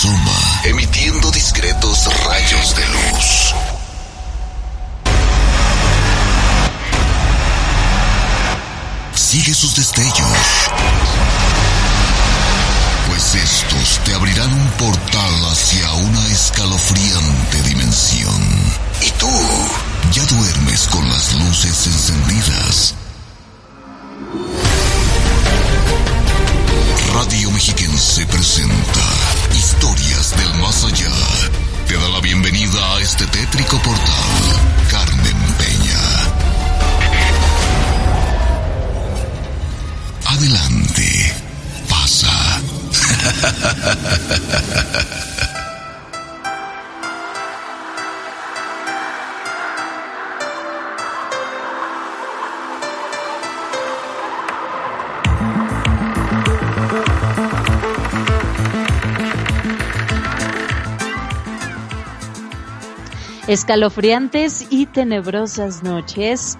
asoma, emitiendo discretos rayos de luz. Sigue sus destellos. Pues estos te abrirán un portal hacia una escalofriante dimensión. Y tú ya duermes con las luces encendidas. Radio Mexiquense presenta Historias del Más Allá. Te da la bienvenida a este tétrico portal, Carmen Peña. Adelante, pasa. escalofriantes y tenebrosas noches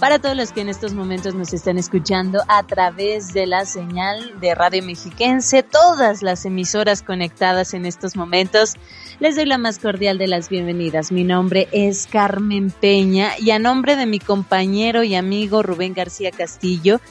para todos los que en estos momentos nos están escuchando a través de la señal de Radio Mexiquense, todas las emisoras conectadas en estos momentos. Les doy la más cordial de las bienvenidas. Mi nombre es Carmen Peña y a nombre de mi compañero y amigo Rubén García Castillo,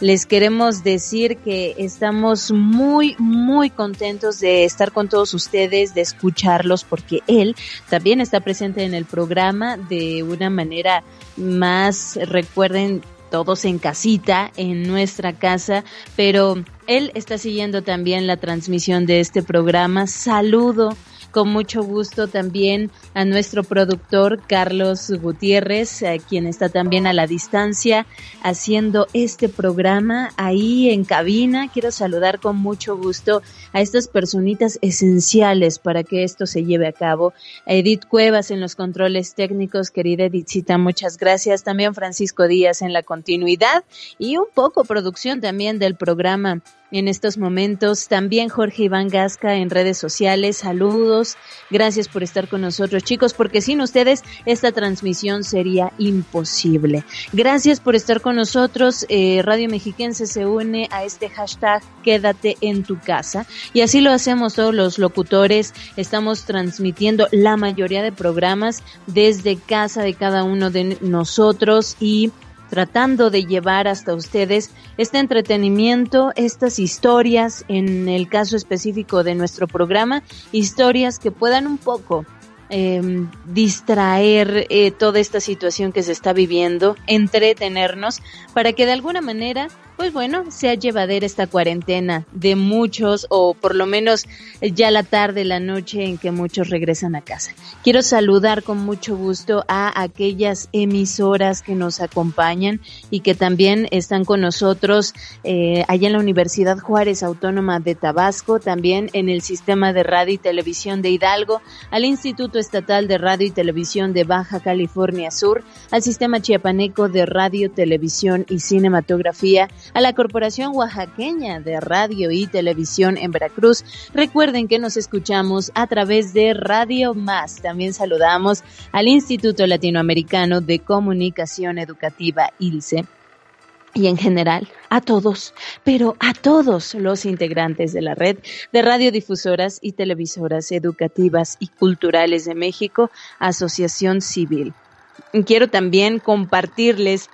les queremos decir que estamos muy, muy contentos de estar con todos ustedes, de escucharlos, porque él también está presente en el programa de una manera más, recuerden, todos en casita, en nuestra casa, pero él está siguiendo también la transmisión de este programa. Saludo con mucho gusto también a nuestro productor Carlos Gutiérrez, quien está también a la distancia haciendo este programa ahí en cabina. Quiero saludar con mucho gusto a estas personitas esenciales para que esto se lleve a cabo. A Edith Cuevas en los controles técnicos, querida Edithcita, muchas gracias. También Francisco Díaz en la continuidad y un poco producción también del programa en estos momentos. También Jorge Iván Gasca en redes sociales. Saludos. Gracias por estar con nosotros, chicos, porque sin ustedes esta transmisión sería imposible. Gracias por estar con nosotros. Eh, Radio Mexiquense se une a este hashtag Quédate en tu casa. Y así lo hacemos todos los locutores. Estamos transmitiendo la mayoría de programas desde casa de cada uno de nosotros y tratando de llevar hasta ustedes este entretenimiento, estas historias, en el caso específico de nuestro programa, historias que puedan un poco eh, distraer eh, toda esta situación que se está viviendo, entretenernos, para que de alguna manera pues bueno, sea llevadera esta cuarentena de muchos o por lo menos ya la tarde, la noche en que muchos regresan a casa. Quiero saludar con mucho gusto a aquellas emisoras que nos acompañan y que también están con nosotros eh, allá en la Universidad Juárez Autónoma de Tabasco, también en el Sistema de Radio y Televisión de Hidalgo, al Instituto Estatal de Radio y Televisión de Baja California Sur, al Sistema Chiapaneco de Radio, Televisión y Cinematografía, a la Corporación Oaxaqueña de Radio y Televisión en Veracruz. Recuerden que nos escuchamos a través de Radio Más. También saludamos al Instituto Latinoamericano de Comunicación Educativa, ILCE y en general a todos, pero a todos los integrantes de la red de radiodifusoras y televisoras educativas y culturales de México, Asociación Civil. Quiero también compartirles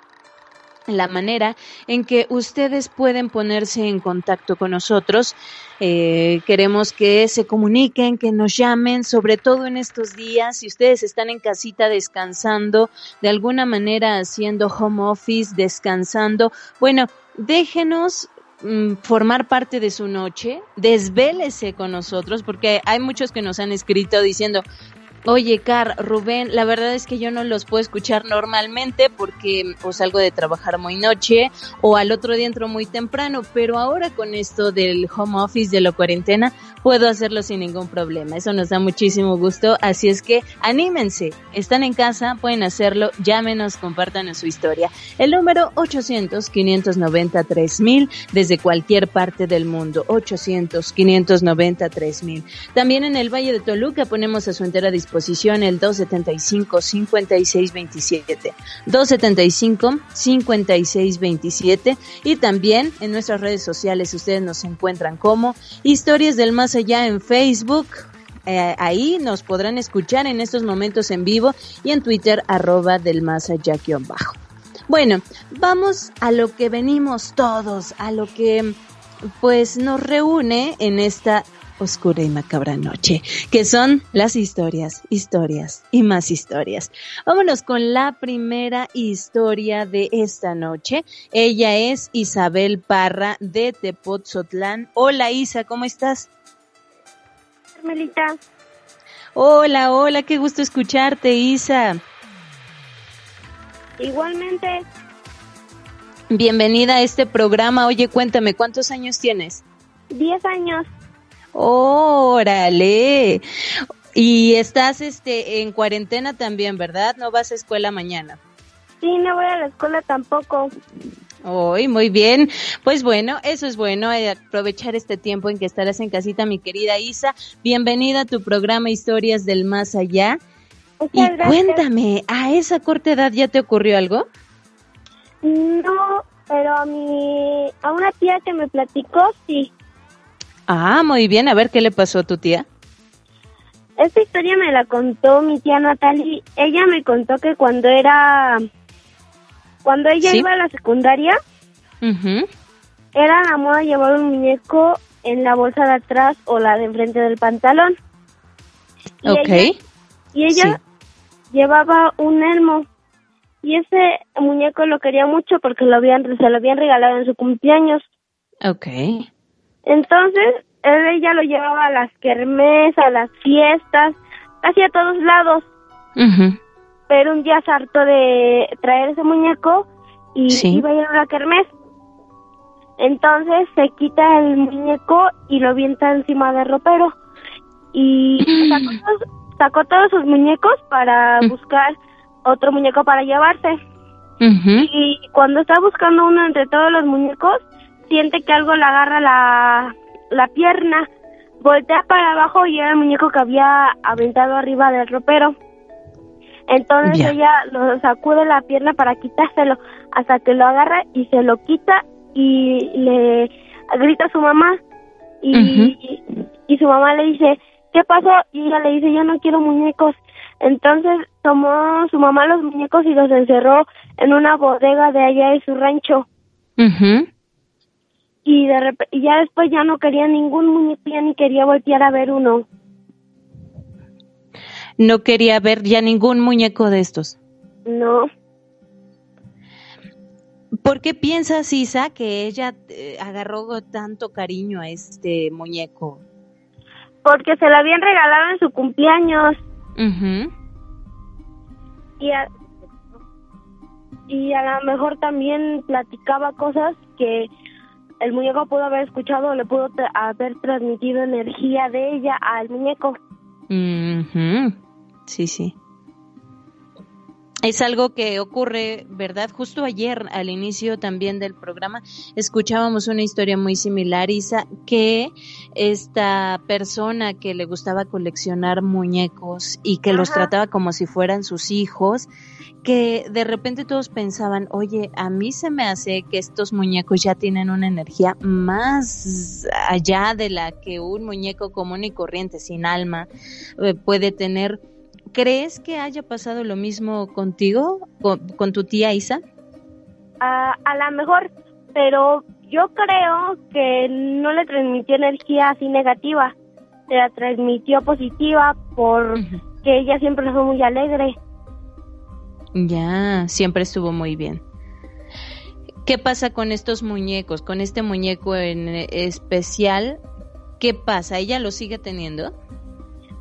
la manera en que ustedes pueden ponerse en contacto con nosotros. Eh, queremos que se comuniquen, que nos llamen, sobre todo en estos días, si ustedes están en casita descansando, de alguna manera haciendo home office, descansando, bueno, déjenos mm, formar parte de su noche, desvélese con nosotros, porque hay muchos que nos han escrito diciendo, Oye, Car, Rubén, la verdad es que yo no los puedo escuchar normalmente porque o salgo de trabajar muy noche o al otro día entro muy temprano, pero ahora con esto del home office, de la cuarentena, puedo hacerlo sin ningún problema. Eso nos da muchísimo gusto, así es que anímense, están en casa, pueden hacerlo, llámenos, compartan su historia. El número 800-590-3000 desde cualquier parte del mundo, 800-590-3000. También en el Valle de Toluca ponemos a su entera disposición disposición el 275-5627. 275-5627 y también en nuestras redes sociales ustedes nos encuentran como Historias del Más Allá en Facebook, eh, ahí nos podrán escuchar en estos momentos en vivo y en Twitter arroba del más allá bajo. Bueno, vamos a lo que venimos todos, a lo que pues nos reúne en esta oscura y macabra noche, que son las historias, historias y más historias. Vámonos con la primera historia de esta noche. Ella es Isabel Parra de Tepotzotlán. Hola Isa, ¿cómo estás? Carmelita. Hola, hola, qué gusto escucharte, Isa. Igualmente. Bienvenida a este programa. Oye, cuéntame, ¿cuántos años tienes? Diez años. Órale. Y estás este en cuarentena también, ¿verdad? No vas a escuela mañana. Sí, no voy a la escuela tampoco. Hoy, muy bien. Pues bueno, eso es bueno, eh, aprovechar este tiempo en que estarás en casita, mi querida Isa. Bienvenida a tu programa Historias del Más Allá. y cuéntame, ¿a esa corta edad ya te ocurrió algo? No, pero a mi, a una tía que me platicó, sí. Ah, muy bien. A ver, ¿qué le pasó a tu tía? Esta historia me la contó mi tía Natalie. Ella me contó que cuando era cuando ella iba a la secundaria, era la moda llevar un muñeco en la bolsa de atrás o la de enfrente del pantalón. Y ok. Ella, y ella llevaba un elmo. Y ese muñeco lo quería mucho porque lo habían, se lo habían regalado en su cumpleaños. Ok. Entonces, él, ella lo llevaba a las kermés, a las fiestas, casi a todos lados. Pero un día se hartó de traer ese muñeco y iba a ir a una kermés. Entonces se quita el muñeco y lo avienta encima del ropero. Y sacó todos, sus muñecos para buscar otro muñeco para llevarse. Y cuando está buscando uno entre todos los muñecos, siente que algo le agarra la, la pierna, voltea para abajo y era el muñeco que había aventado arriba del ropero. Entonces ella lo sacude la pierna para quitárselo hasta que lo agarra y se lo quita y le grita a su mamá y, y, su mamá le dice, ¿qué pasó? Y ella le dice, yo no quiero muñecos. Entonces tomó su mamá los muñecos y los encerró en una bodega de allá de su rancho. Y, de y ya después ya no quería ningún muñeco, ya ni quería voltear a ver uno no quería ver ya ningún muñeco de estos. No. ¿Por qué piensas, Isa, que ella eh, agarró tanto cariño a este muñeco? Porque se lo habían regalado en su cumpleaños. y, a, y a lo mejor también platicaba cosas que el muñeco pudo haber escuchado le pudo haber transmitido energía de ella al muñeco. Sí, sí. Es algo que ocurre, ¿verdad? Justo ayer, al inicio también del programa, escuchábamos una historia muy similar, Isa, que esta persona que le gustaba coleccionar muñecos y que los trataba como si fueran sus hijos, que de repente todos pensaban, oye, a mí se me hace que estos muñecos ya tienen una energía más allá de la que un muñeco común y corriente sin alma eh, puede tener ¿Crees que haya pasado lo mismo contigo, con, tu tía Isa? a lo mejor, pero yo creo que no le transmitió energía así negativa, se la transmitió positiva porque ella siempre fue muy alegre. Ya, siempre estuvo muy bien. ¿Qué pasa con estos muñecos? Con este muñeco en especial, ¿qué pasa? ¿Ella lo sigue teniendo?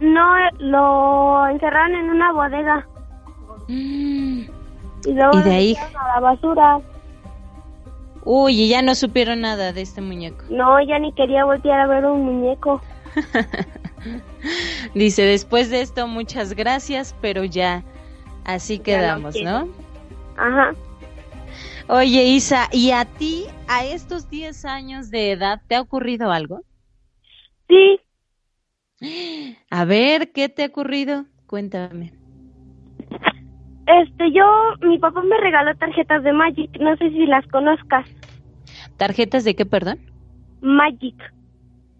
No, lo encerraron en una bodega. Mm. Y luego de ahí a la basura. Uy, y ya no supieron nada de este muñeco. No, ya ni quería voltear a ver un muñeco. Dice, después de esto, muchas gracias, pero ya así quedamos, ¿no? Ajá. Oye, Isa, ¿y a ti, a estos 10 años de edad, te ha ocurrido algo? Sí, a ver, ¿qué te ha ocurrido? Cuéntame. Este, yo, mi papá me regaló tarjetas de Magic, no sé si las conozcas. ¿Tarjetas de qué, perdón? Magic.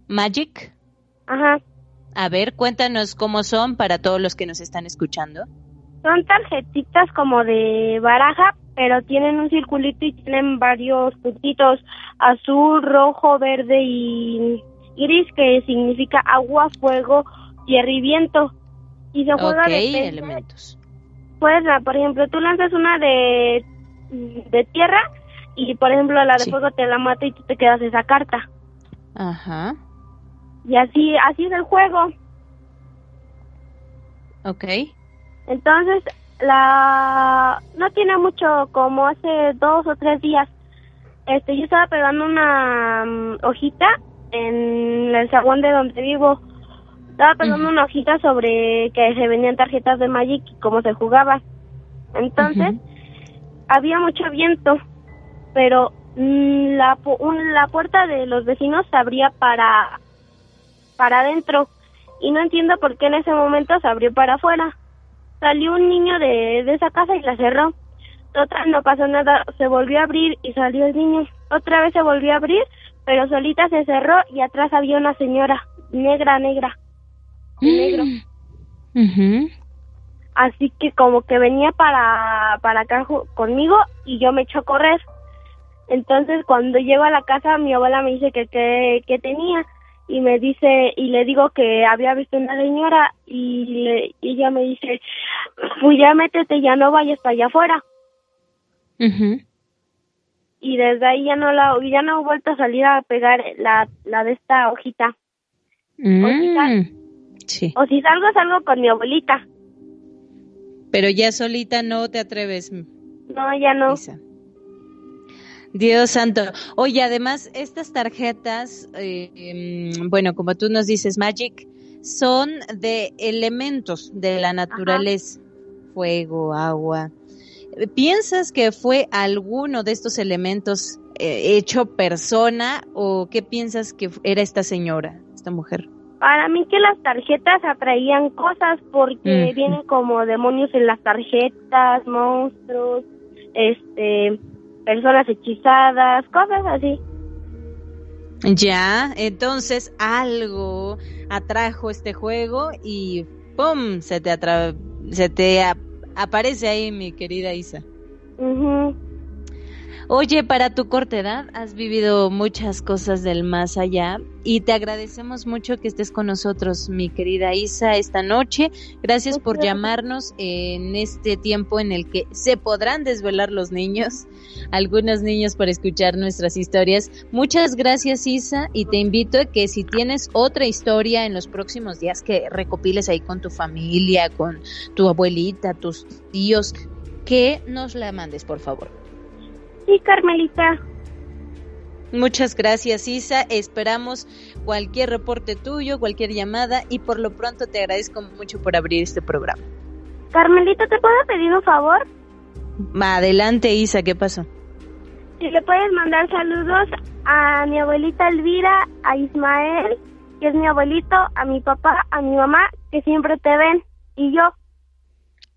¿Magic? Ajá. A ver, cuéntanos cómo son para todos los que nos están escuchando. Son tarjetitas como de baraja, pero tienen un circulito y tienen varios puntitos azul, rojo, verde y gris, que significa agua, fuego, tierra y viento. Y se juega de elementos. Pues, por ejemplo, tú lanzas una de, de tierra y, por ejemplo, la de fuego te la mata y tú te quedas esa carta. Ajá. Y así, así es el juego. Ok. Entonces, la no tiene mucho, como hace dos o tres días, este, yo estaba pegando una mm, hojita en el salón de donde vivo. Estaba pegando una hojita sobre que se venían tarjetas de Magic y cómo se jugaba. Entonces, había mucho viento, pero mm, la, la puerta de los vecinos se abría para para adentro y no entiendo por qué en ese momento se abrió para afuera. Salió un niño de, esa casa y la cerró. Total, no pasó nada, se volvió a abrir y salió el niño. Otra vez se volvió a abrir, pero solita se cerró y atrás había una señora, negra, negra, negro. Así que como que venía para, para acá conmigo y yo me echó a correr. Entonces cuando llego a la casa mi abuela me dice que qué tenía y me dice y le digo que había visto una señora y, ella me dice pues ya métete ya no vayas para allá afuera y desde ahí ya no la ya no he vuelto a salir a pegar la, la de esta hojita. Mm, o, si o si salgo salgo con mi abuelita. Pero ya solita no te atreves no ya no. Dios santo. Oye, además, estas tarjetas, eh, em, bueno, como tú nos dices, Magic, son de elementos de la naturaleza, fuego, agua. ¿Piensas que fue alguno de estos elementos eh, hecho persona o qué piensas que era esta señora, esta mujer? Para mí que las tarjetas atraían cosas porque vienen como demonios en las tarjetas, monstruos, este, personas hechizadas, cosas así. Ya, entonces algo atrajo este juego y ¡pum! Se te, se te aparece ahí mi querida Isa. Oye, para tu corta edad has vivido muchas cosas del más allá y te agradecemos mucho que estés con nosotros, mi querida Isa, esta noche. Gracias por llamarnos en este tiempo en el que se podrán desvelar los niños, algunos niños por escuchar nuestras historias. Muchas gracias, Isa, y te invito a que si tienes otra historia en los próximos días que recopiles ahí con tu familia, con tu abuelita, tus tíos, que nos la mandes, por favor. Sí, Carmelita. Muchas gracias, Isa. Esperamos cualquier reporte tuyo, cualquier llamada y por lo pronto te agradezco mucho por abrir este programa. Carmelita, ¿te puedo pedir un favor? Adelante, Isa, ¿qué pasó? Si le puedes mandar saludos a mi abuelita Elvira, a Ismael, que es mi abuelito, a mi papá, a mi mamá, que siempre te ven, y yo.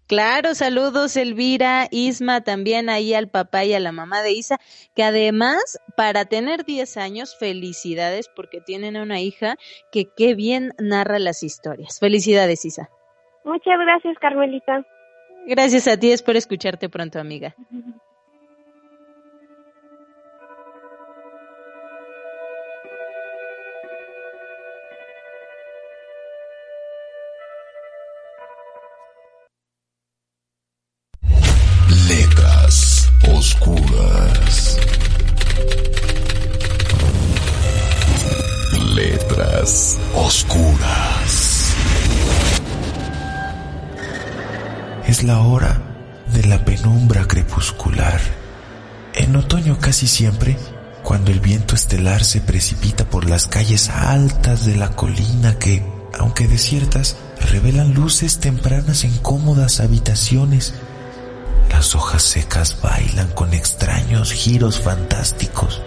Claro, saludos Elvira, Isma, también ahí al papá y a la mamá de Isa, que además para tener 10 años, felicidades porque tienen una hija que qué bien narra las historias. Felicidades Isa. Muchas gracias Carmelita. Gracias a ti, espero escucharte pronto amiga. casi siempre, cuando el viento estelar se precipita por las calles altas de la colina que, aunque desiertas, revelan luces tempranas en cómodas habitaciones las hojas secas bailan con extraños giros fantásticos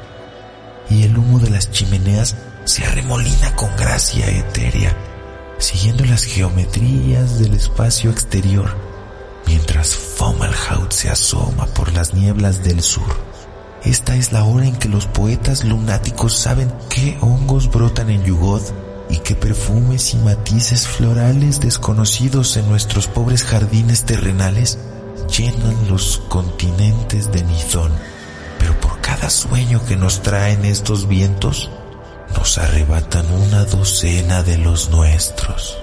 y el humo de las chimeneas se arremolina con gracia etérea, siguiendo las geometrías del espacio exterior, mientras Fomalhaut se asoma por las nieblas del sur. Esta es la hora en que los poetas lunáticos saben qué hongos brotan en Yugod y qué perfumes y matices florales desconocidos en nuestros pobres jardines terrenales llenan los continentes de Nizón. Pero por cada sueño que nos traen estos vientos, nos arrebatan una docena de los nuestros.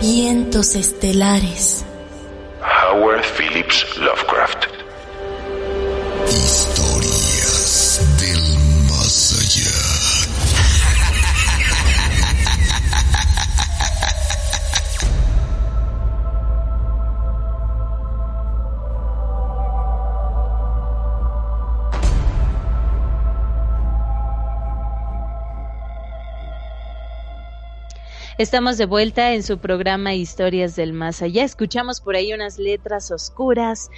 Vientos estelares. Phillips Lovecraft. Estamos de vuelta en su programa Historias del Más Allá. Escuchamos por ahí unas letras oscuras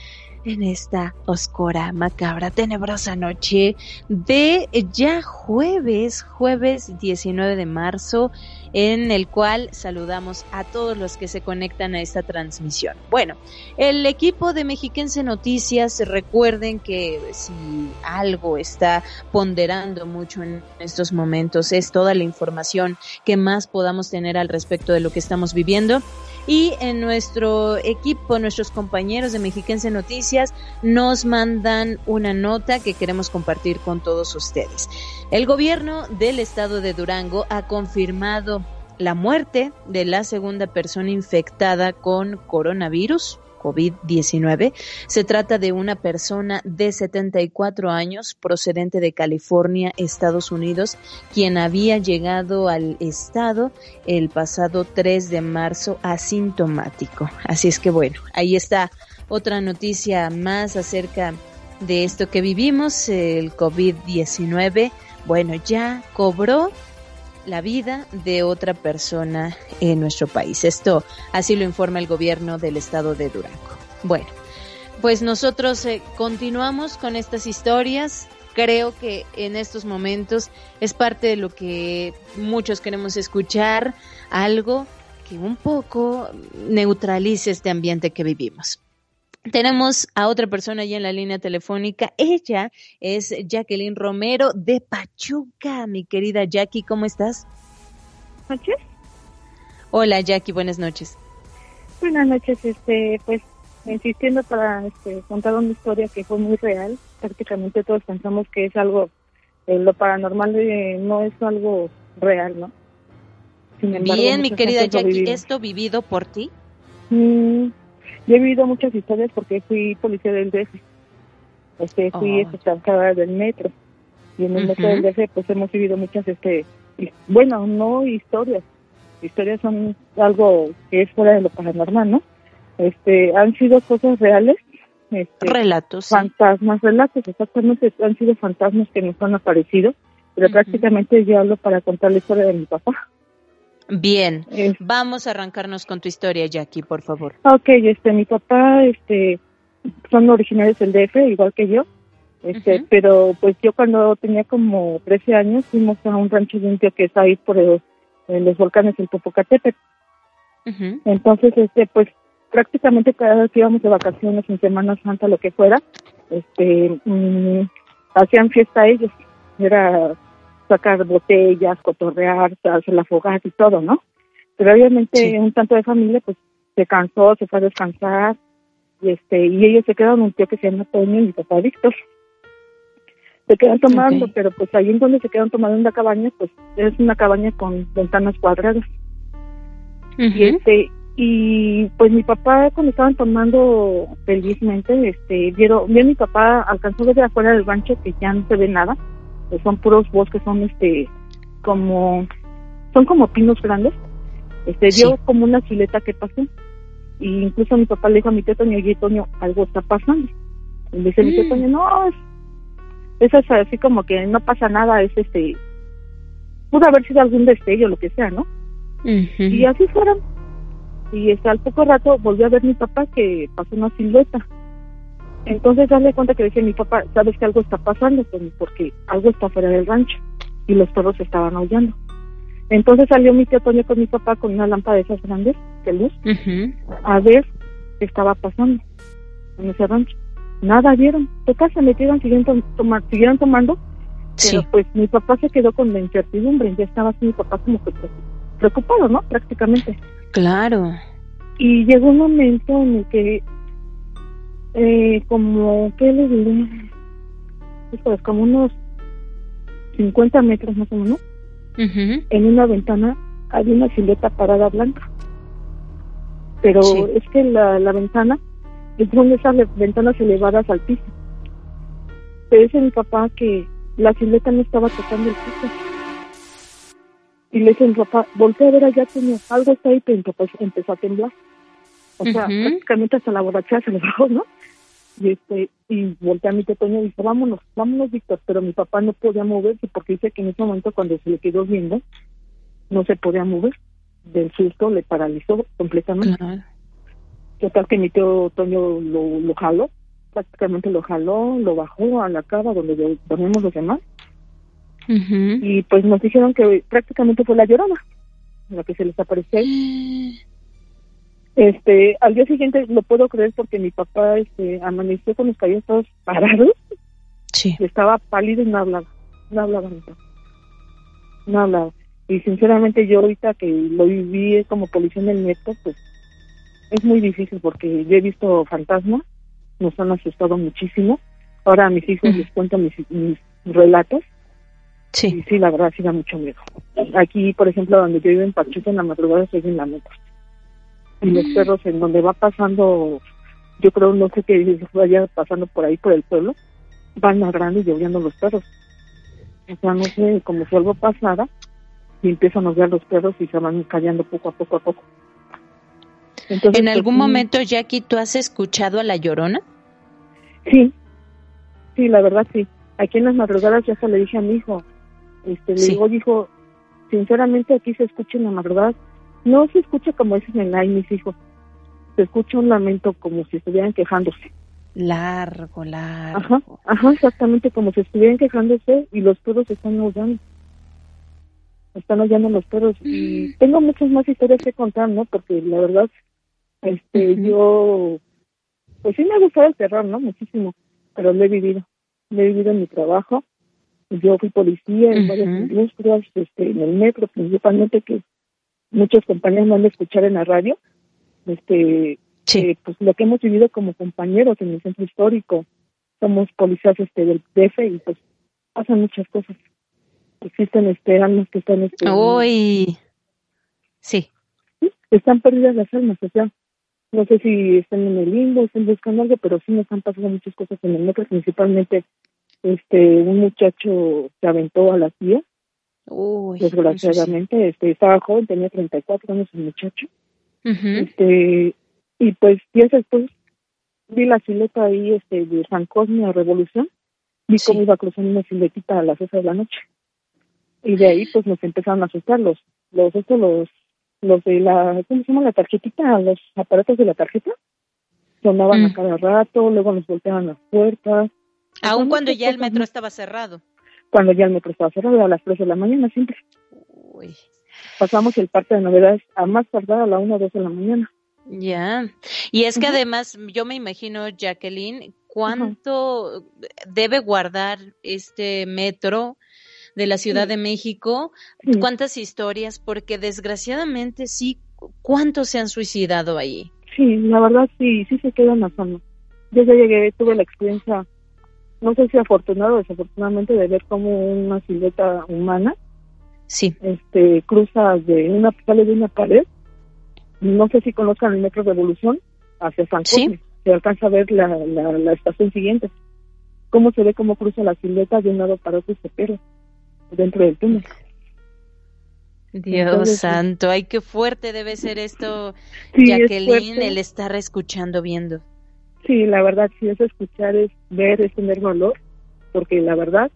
en esta oscura, macabra, tenebrosa noche de ya jueves, jueves 19 de marzo en el cual saludamos a todos los que se conectan a esta transmisión. Bueno, el equipo de Mexiquense Noticias, recuerden que si algo está ponderando mucho en estos momentos es toda la información que más podamos tener al respecto de lo que estamos viviendo. Y en nuestro equipo, nuestros compañeros de Mexiquense Noticias nos mandan una nota que queremos compartir con todos ustedes. El gobierno del estado de Durango ha confirmado la muerte de la segunda persona infectada con coronavirus. COVID-19. Se trata de una persona de 74 años procedente de California, Estados Unidos, quien había llegado al estado el pasado 3 de marzo asintomático. Así es que bueno, ahí está otra noticia más acerca de esto que vivimos, el COVID-19 bueno, ya cobró la vida de otra persona en nuestro país. Esto así lo informa el gobierno del estado de Durango. Bueno, pues nosotros eh, continuamos con estas historias. Creo que en estos momentos es parte de lo que muchos queremos escuchar, algo que un poco neutralice este ambiente que vivimos. Tenemos a otra persona allí en la línea telefónica. Ella es Jacqueline Romero de Pachuca. Mi querida Jackie, ¿cómo estás? Noches. Hola Jackie, buenas noches. Buenas noches, este, pues insistiendo para este, contar una historia que fue muy real. Prácticamente todos pensamos que es algo, eh, lo paranormal eh, no es algo real, ¿no? Bien, mi querida Jackie, ¿esto vivido por ti? Mm, yo he vivido muchas historias porque fui policía del DF. Este, fui oh. del metro. Y en el metro del DF pues hemos vivido muchas, este, bueno, no historias. Historias son algo que es fuera de lo paranormal, ¿no? Este, han sido cosas reales. Este, relatos. Fantasmas, relatos, exactamente. Han sido fantasmas que nos han aparecido. Pero prácticamente yo hablo para contar la historia de mi papá. Bien, vamos a arrancarnos con tu historia, Jackie, por favor. Ok, este, mi papá, este, son originarios del DF, igual que yo, este, pero pues yo cuando tenía como 13 años fuimos a un rancho tío que está ahí por los volcanes del Popocatépetl. Entonces, este, pues prácticamente cada vez que íbamos de vacaciones en Semana Santa, lo que fuera, este, mm, hacían fiesta ellos. Era sacar botellas, cotorrear, hacer la fogata y todo, ¿no? Pero obviamente un tanto de familia pues se cansó, se fue a descansar y este y ellos se quedaron un tío que se llama Toño y mi papá Víctor. Se quedan tomando, pero pues ahí en donde se quedan tomando en la cabaña, pues es una cabaña con ventanas cuadradas. Y este y pues mi papá cuando estaban tomando felizmente, este vieron, vio mi papá alcanzó desde afuera del rancho que ya no se ve nada son puros bosques, son este como son como pinos grandes. Este dio como una chileta que pasó. Y incluso mi papá le dijo a mi tío Toño, oye Toño, algo está pasando. Y le dice mi tío mm. Toño, no, es, es así como que no pasa nada, es este, pudo haber sido algún destello, lo que sea, ¿no? Y así fueron. Y este, al poco rato volvió a ver mi papá que pasó una silueta. Entonces, dale cuenta que decía mi papá, sabes que algo está pasando, porque algo está fuera del rancho. y los perros estaban aullando. Entonces salió mi tío Toño con mi papá con una lámpara de esas grandes de luz a ver qué estaba pasando en ese rancho. Nada vieron. Total, se metieron, siguieron, siguieron tomando. Pero pues mi papá se quedó con la incertidumbre. Ya estaba así mi papá como que preocupado, ¿no? Prácticamente. Claro. Y llegó un momento en el que, eh, como, ¿qué le diré? Pues como unos 50 metros más o menos, en una ventana había una silueta parada blanca. Pero es que la, la ventana son esas ventanas elevadas al piso. Pero dice mi papá que la silueta no estaba tocando el piso. Y le dice mi papá, voltea a ver allá, tenía algo está ahí, pero pues empezó a temblar. O sea, prácticamente hasta la borrachera se le bajó, ¿no? Y este, y voltea a mi Toño y dice, vámonos, vámonos, Víctor. Pero mi papá no podía moverse porque dice que en ese momento cuando se le quedó viendo, no se podía mover. Del susto le paralizó completamente. Total que mi tío Toño lo, lo jaló, prácticamente lo jaló, lo bajó a la cava donde dormimos los demás. Y pues nos dijeron que prácticamente fue la llorona, la que se les apareció ahí. Este, al día siguiente lo puedo creer porque mi papá este, amaneció con los cabellos todos parados. Sí. estaba pálido y no hablaba. No hablaba, no hablaba. Y sinceramente yo ahorita que lo viví como policía en el metro, pues es muy difícil porque yo he visto fantasmas, nos han asustado muchísimo. Ahora a mis hijos les cuento mis, relatos. Sí. Y sí, la verdad sí da mucho miedo. Aquí, por ejemplo, donde yo vivo en Pachuca, en la madrugada estoy en la meta. Y los perros en donde va pasando, yo creo, no sé qué vaya pasando por ahí, por el pueblo, van ladrando y lloviendo los perros. O sea, no sé, como si algo pasara, y empiezan a ver los perros y se van callando poco a poco a poco. ¿En pues, algún momento, Jackie, tú has escuchado a La Llorona? Sí, sí, la verdad sí. Aquí en las madrugadas ya se le dije a mi hijo, este, le digo, dijo, sinceramente aquí se escucha en la madrugada, no se escucha como dicen en la mis hijos, se escucha un lamento como si estuvieran quejándose. Largo, largo. Ajá, ajá, exactamente como si estuvieran quejándose y los perros están oyendo están oyendo los perros y mm. tengo muchas más historias que contar, ¿no? Porque la verdad este, yo, pues sí me ha gustado el terror, ¿no? Muchísimo, pero lo he vivido. Lo he vivido en mi trabajo. Yo fui policía en varias industrias, este, en el metro principalmente, que muchos compañeros no han de escuchar en la radio. Este, eh, pues lo que hemos vivido como compañeros en el centro histórico. Somos policías este, del DF y pues pasan muchas cosas. Existen este, almas que están... Este, Uy, sí. Están perdidas las almas, o sea, no sé si están en el limbo, están buscando algo, pero sí nos han pasado muchas cosas en el metro, principalmente este un muchacho se aventó a la tía, desgraciadamente, este estaba joven, tenía 34 años el muchacho, este y pues días después vi la silueta ahí este de San Cosme a Revolución, vi cómo iba cruzando una siluetita a las 12 de la noche y de ahí pues nos empezaron a asustar los los estos los los de la, ¿cómo se llama? La tarjetita, los aparatos de la tarjeta, sonaban a mm. cada rato, luego nos volteaban las puertas. Aún cuando ya el metro estaba cerrado. Cuando ya el metro estaba cerrado, a las 3 de la mañana siempre. Uy. Pasamos el parte de novedades a más tardar a la 1 o 2 de la mañana. Ya. Y es que además, yo me imagino, Jacqueline, cuánto debe guardar este metro de la Ciudad de México, cuántas historias, porque desgraciadamente sí, ¿cuántos se han suicidado ahí? Sí, la verdad sí, sí se quedan la zona. Yo ya llegué, tuve la experiencia, no sé si afortunado o desafortunadamente, de ver como una silueta humana sí. este cruza de una, sale de una pared, no sé si conozcan el Metro Revolución, hacia San José, se alcanza a ver la, la, estación siguiente, cómo se ve cómo cruza la silueta de un lado para otro y se pierde dentro del túnel. Dios santo, ay, qué fuerte debe ser esto, Jacqueline, el estar escuchando, viendo. Sí, la verdad, sí, es escuchar, es ver, es tener valor, porque la verdad,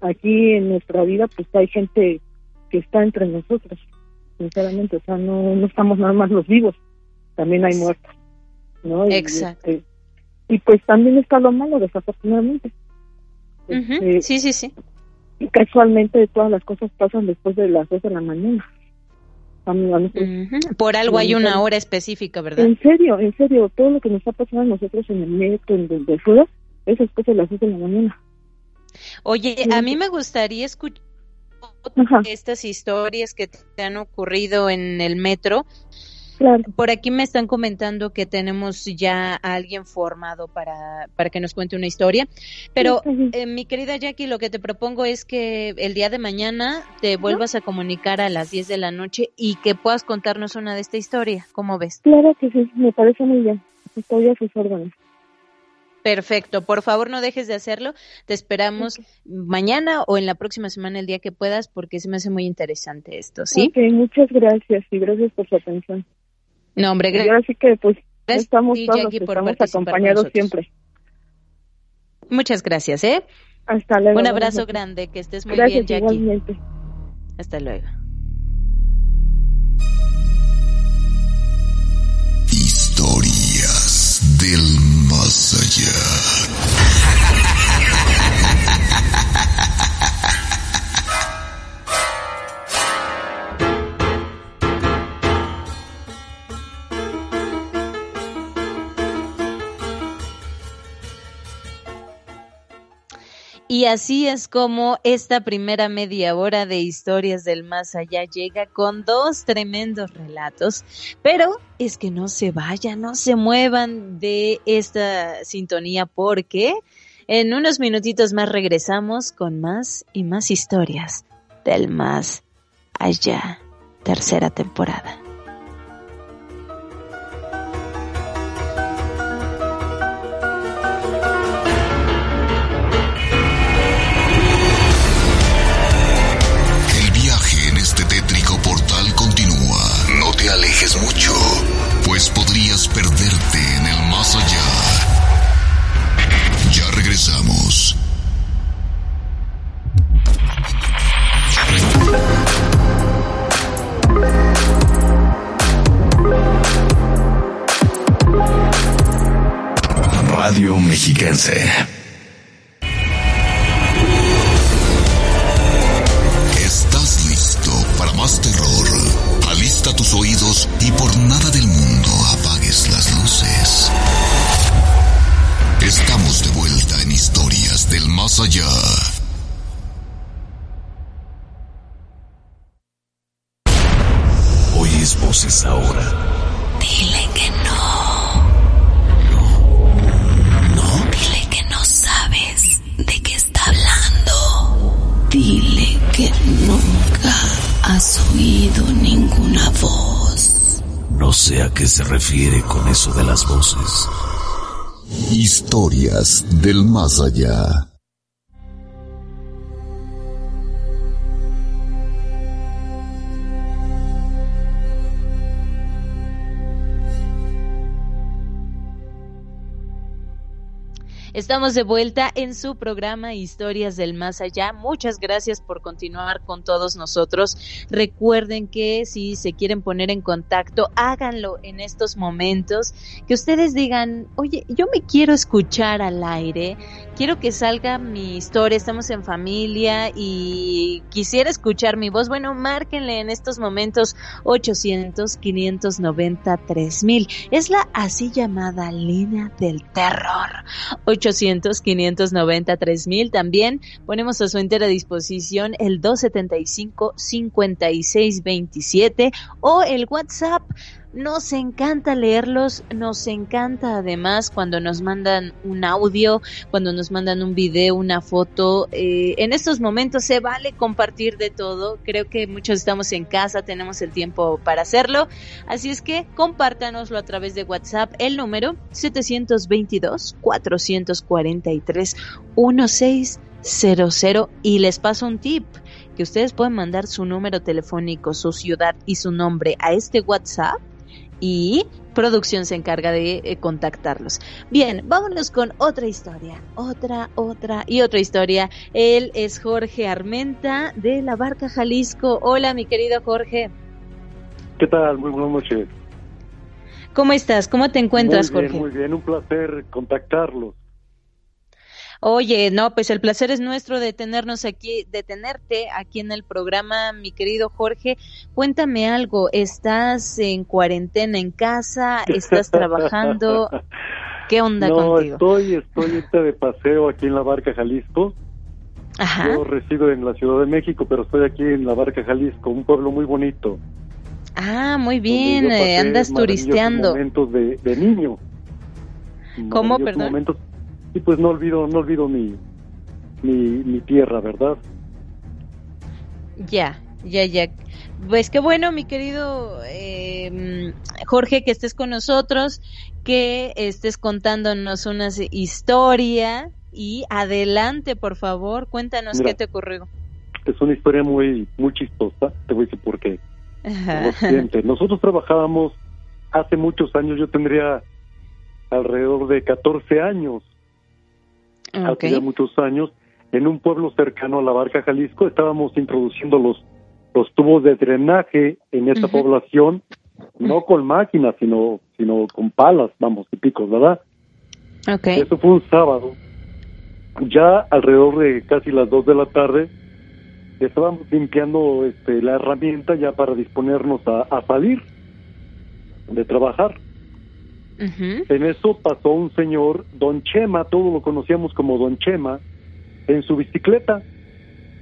aquí en nuestra vida, pues hay gente que está entre nosotros, sinceramente, o sea, no, no estamos nada más los vivos, también hay muertos, ¿no? Exacto. Este, y, pues también está lo malo, desafortunadamente. Este, sí, sí, sí casualmente todas las cosas pasan después de las dos de la mañana. Por algo hay una hora específica, ¿verdad? En serio, en serio, todo lo que nos está pasando a nosotros en el metro, en donde fuera, es después de las dos de la mañana. Oye, a mí me gustaría escuchar estas historias que te han ocurrido en el metro por aquí me están comentando que tenemos ya a alguien formado para, para que nos cuente una historia. Pero, eh, mi querida Jackie, lo que te propongo es que el día de mañana te vuelvas a comunicar a las 10 de la noche y que puedas contarnos una de esta historia. ¿Cómo ves? Claro que sí, me parece muy bien. Estoy a sus órdenes. Perfecto, por favor no dejes de hacerlo. Te esperamos mañana o en la próxima semana el día que puedas porque se me hace muy interesante esto, ¿sí? Ok, muchas gracias y gracias por su atención. No, hombre, gracias. ahora sí que pues estamos todos, estamos acompañados siempre. Muchas gracias, ¿eh? Hasta luego. Un abrazo grande, que estés muy bien, Jackie. Igualmente. Hasta luego. Historias del más allá. Y así es como esta primera media hora de historias del más allá llega con dos tremendos relatos. Pero es que no se vayan, no se muevan de esta sintonía porque en unos minutitos más regresamos con más y más historias del más allá, tercera temporada. Mucho, pues podrías perderte en el más allá. Ya regresamos. Radio Mexiquense. Más allá. Oyes voces ahora. Dile que no. No. No. Dile que no sabes de qué está hablando. Dile que nunca has oído ninguna voz. No sé a qué se refiere con eso de las voces. Historias del más allá. Estamos de vuelta en su programa Historias del Más Allá. Muchas gracias por continuar con todos nosotros. Recuerden que si se quieren poner en contacto, háganlo en estos momentos. Que ustedes digan, oye, yo me quiero escuchar al aire, quiero que salga mi historia, estamos en familia y quisiera escuchar mi voz. Bueno, márquenle en estos momentos 800 590 3000. Es la así llamada línea del terror. 800 590 3000. También ponemos a su entera disposición el 275 5627 o el WhatsApp nos encanta leerlos, nos encanta además cuando nos mandan un audio, cuando nos mandan un video, una foto. Eh, en estos momentos se vale compartir de todo. Creo que muchos estamos en casa, tenemos el tiempo para hacerlo. Así es que compártanoslo a través de WhatsApp. El número 722 443 1600 y les paso un tip que ustedes pueden mandar su número telefónico, su ciudad y su nombre a este WhatsApp y producción se encarga de eh, contactarlos. Bien, vámonos con otra historia, otra, otra y otra historia. Él es Jorge Armenta de la Barca Jalisco. Hola, mi querido Jorge. ¿Qué tal? Muy buenas noches. ¿Cómo estás? ¿Cómo te encuentras, muy bien, Jorge? Muy bien, un placer contactarlos. Oye, no, pues el placer es nuestro de tenernos aquí, de tenerte aquí en el programa, mi querido Jorge. Cuéntame algo, ¿estás en cuarentena en casa? ¿Estás trabajando? ¿Qué onda no, contigo? estoy, estoy de paseo aquí en la Barca Jalisco. Ajá. Yo resido en la Ciudad de México, pero estoy aquí en la Barca Jalisco, un pueblo muy bonito. Ah, muy bien, eh, andas turisteando. momentos de, de niño. ¿Cómo, perdón? Momentos y pues no olvido, no olvido mi, mi, tierra, ¿verdad? Ya, ya, ya. Pues qué bueno, mi querido eh, Jorge, que estés con nosotros, que estés contándonos una historia y adelante, por favor, cuéntanos qué te ocurrió. Es una historia muy, muy chistosa, te voy a decir por qué. Nosotros trabajábamos hace muchos años, yo tendría alrededor de 14 años hace muchos años, en un pueblo cercano a la Barca Jalisco, estábamos introduciendo los, los tubos de drenaje en esta población, no con máquinas, sino, sino con palas, vamos, y picos, ¿verdad? Okay. Eso fue un sábado. Ya alrededor de casi las dos de la tarde, estábamos limpiando este, la herramienta ya para disponernos a, a salir de trabajar. En eso pasó un señor, Don Chema, todos lo conocíamos como Don Chema, en su bicicleta.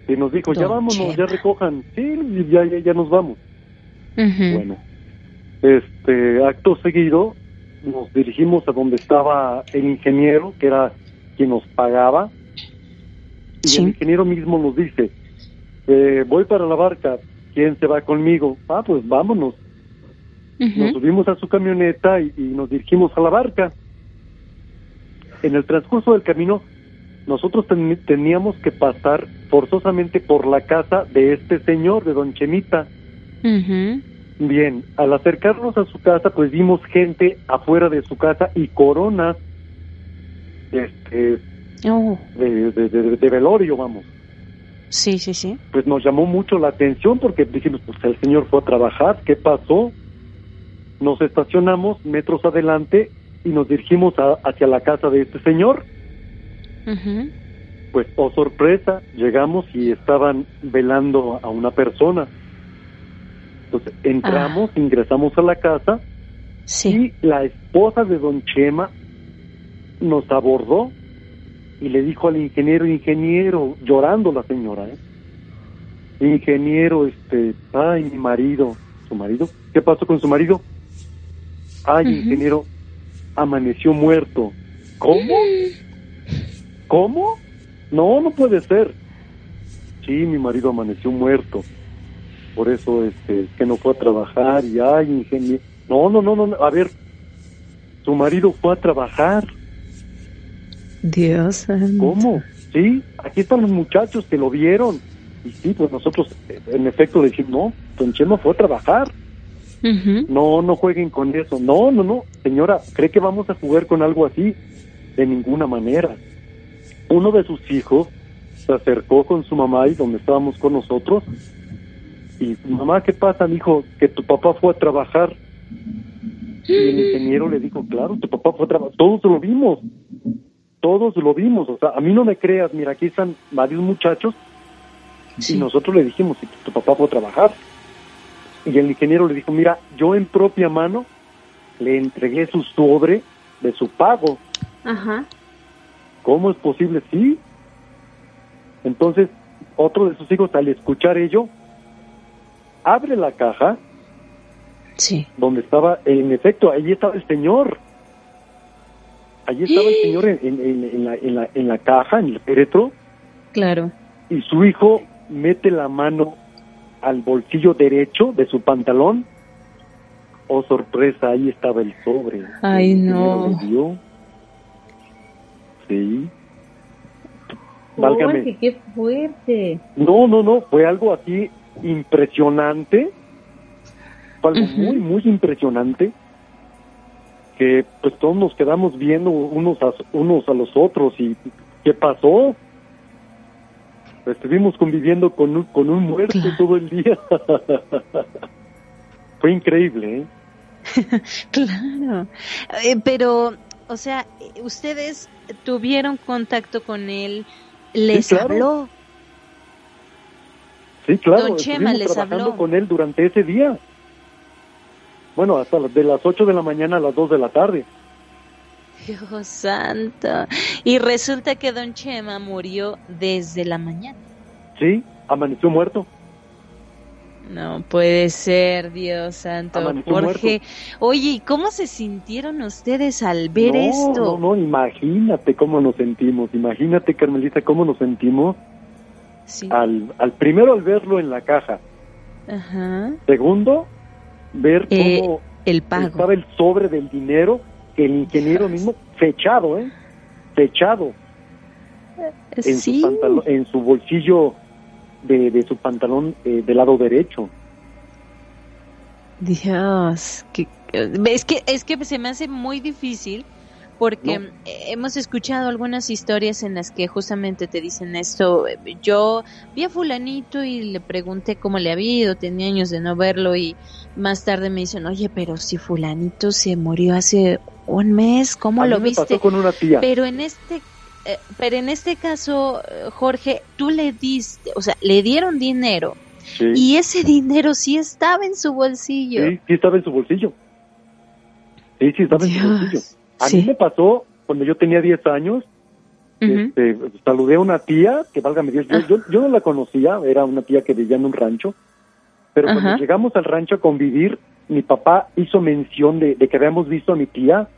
Y nos dijo, ya vámonos, ya recojan. Sí, ya, ya, ya nos vamos. Bueno, este acto seguido nos dirigimos a donde estaba el ingeniero, que era quien nos pagaba. Y el ingeniero mismo nos dice, eh, voy para la barca, ¿quién se va conmigo? Ah, pues vámonos. Nos subimos a su camioneta y, nos dirigimos a la barca. En el transcurso del camino, nosotros teníamos que pasar forzosamente por la casa de este señor, de don Chemita. Bien, al acercarnos a su casa, pues vimos gente afuera de su casa y coronas este, oh. de, de, velorio, vamos. Sí, sí, sí. Pues nos llamó mucho la atención porque dijimos, pues el señor fue a trabajar, ¿qué pasó? Nos estacionamos metros adelante y nos dirigimos hacia la casa de este señor. Pues, oh sorpresa, llegamos y estaban velando a una persona. Entonces, entramos, ah. ingresamos a la casa y la esposa de don Chema nos abordó y le dijo al ingeniero, ingeniero, llorando la señora, ¿eh? Ingeniero, este, ay, mi marido, su marido, ¿qué pasó con su marido? Ay, ingeniero, amaneció muerto. ¿Cómo? ¿Cómo? No, no puede ser. Sí, mi marido amaneció muerto. Por eso este que no fue a trabajar y ay, ingeniero. No, no, no, no, a ver. Tu marido fue a trabajar. Dios. ¿Cómo? Sí, aquí están los muchachos que lo vieron. Y sí, pues nosotros en efecto le dijimos, no, Don Chema fue a trabajar. No, no jueguen con eso. No, no, no. Señora, ¿cree que vamos a jugar con algo así? De ninguna manera. Uno de sus hijos se acercó con su mamá y donde estábamos con nosotros. Y, mamá, ¿qué pasa, hijo? Que tu papá fue a trabajar. Y el ingeniero le dijo, claro, tu papá fue a trabajar. Todos lo vimos. Todos lo vimos. O sea, a mí no me creas. Mira, aquí están varios muchachos. Y nosotros le dijimos, tu papá fue a trabajar. Y el ingeniero le dijo, mira, yo en propia mano le entregué su sobre de su pago. Ajá. ¿Cómo es posible? Sí. Entonces, otro de sus hijos, al escuchar ello, abre la caja. Sí. Donde estaba, en efecto, allí estaba el señor. Allí estaba el señor en, la, en, la, en la caja, en el féretro. Claro. Y su hijo mete la mano al bolsillo derecho de su pantalón. Oh, sorpresa, ahí estaba el sobre. Ay, no. Sí. Válgame. qué fuerte. No, no, no, fue algo así impresionante. Fue algo muy, muy impresionante. Que pues todos nos quedamos viendo unos a, unos a los otros y ¿qué pasó? Estuvimos conviviendo con un, con un muerto todo el día. Fue increíble, ¿eh? claro. Eh, pero o sea, ustedes tuvieron contacto con él, les habló. Sí, claro. Don Chema les trabajando con él durante ese día. Bueno, hasta de las 8 de la mañana a las 2 de la tarde. Dios santo. Y resulta que Don Chema murió desde la mañana. Sí, amaneció muerto. No puede ser, Dios santo. Jorge, oye, ¿y cómo se sintieron ustedes al ver esto? No, no, imagínate cómo nos sentimos. Imagínate, Carmelita, cómo nos sentimos. Sí. Al, al primero al verlo en la caja. Ajá. Segundo, ver eh, cómo el pago. estaba el sobre del dinero el ingeniero mismo fechado, ¿eh? Fechado. En, sí. su, en su bolsillo de, de su pantalón eh, del lado derecho. Dios, que, es que es que se me hace muy difícil porque hemos escuchado algunas historias en las que justamente te dicen esto. Yo vi a fulanito y le pregunté cómo le había ido, tenía años de no verlo y más tarde me dicen, oye, pero si fulanito se murió hace un mes, ¿cómo lo viste? con una tía. Pero en este eh, pero en este caso, Jorge, tú le diste, o sea, le dieron dinero y ese dinero sí estaba en su bolsillo. Sí, sí estaba en su bolsillo. Sí, sí estaba en su bolsillo. A mí me pasó cuando yo tenía 10 años, este, saludé a una tía, que válgame Dios, yo, yo, no la conocía, era una tía que vivía en un rancho, pero cuando llegamos al rancho a convivir, mi papá hizo mención de, de que habíamos visto a mi tía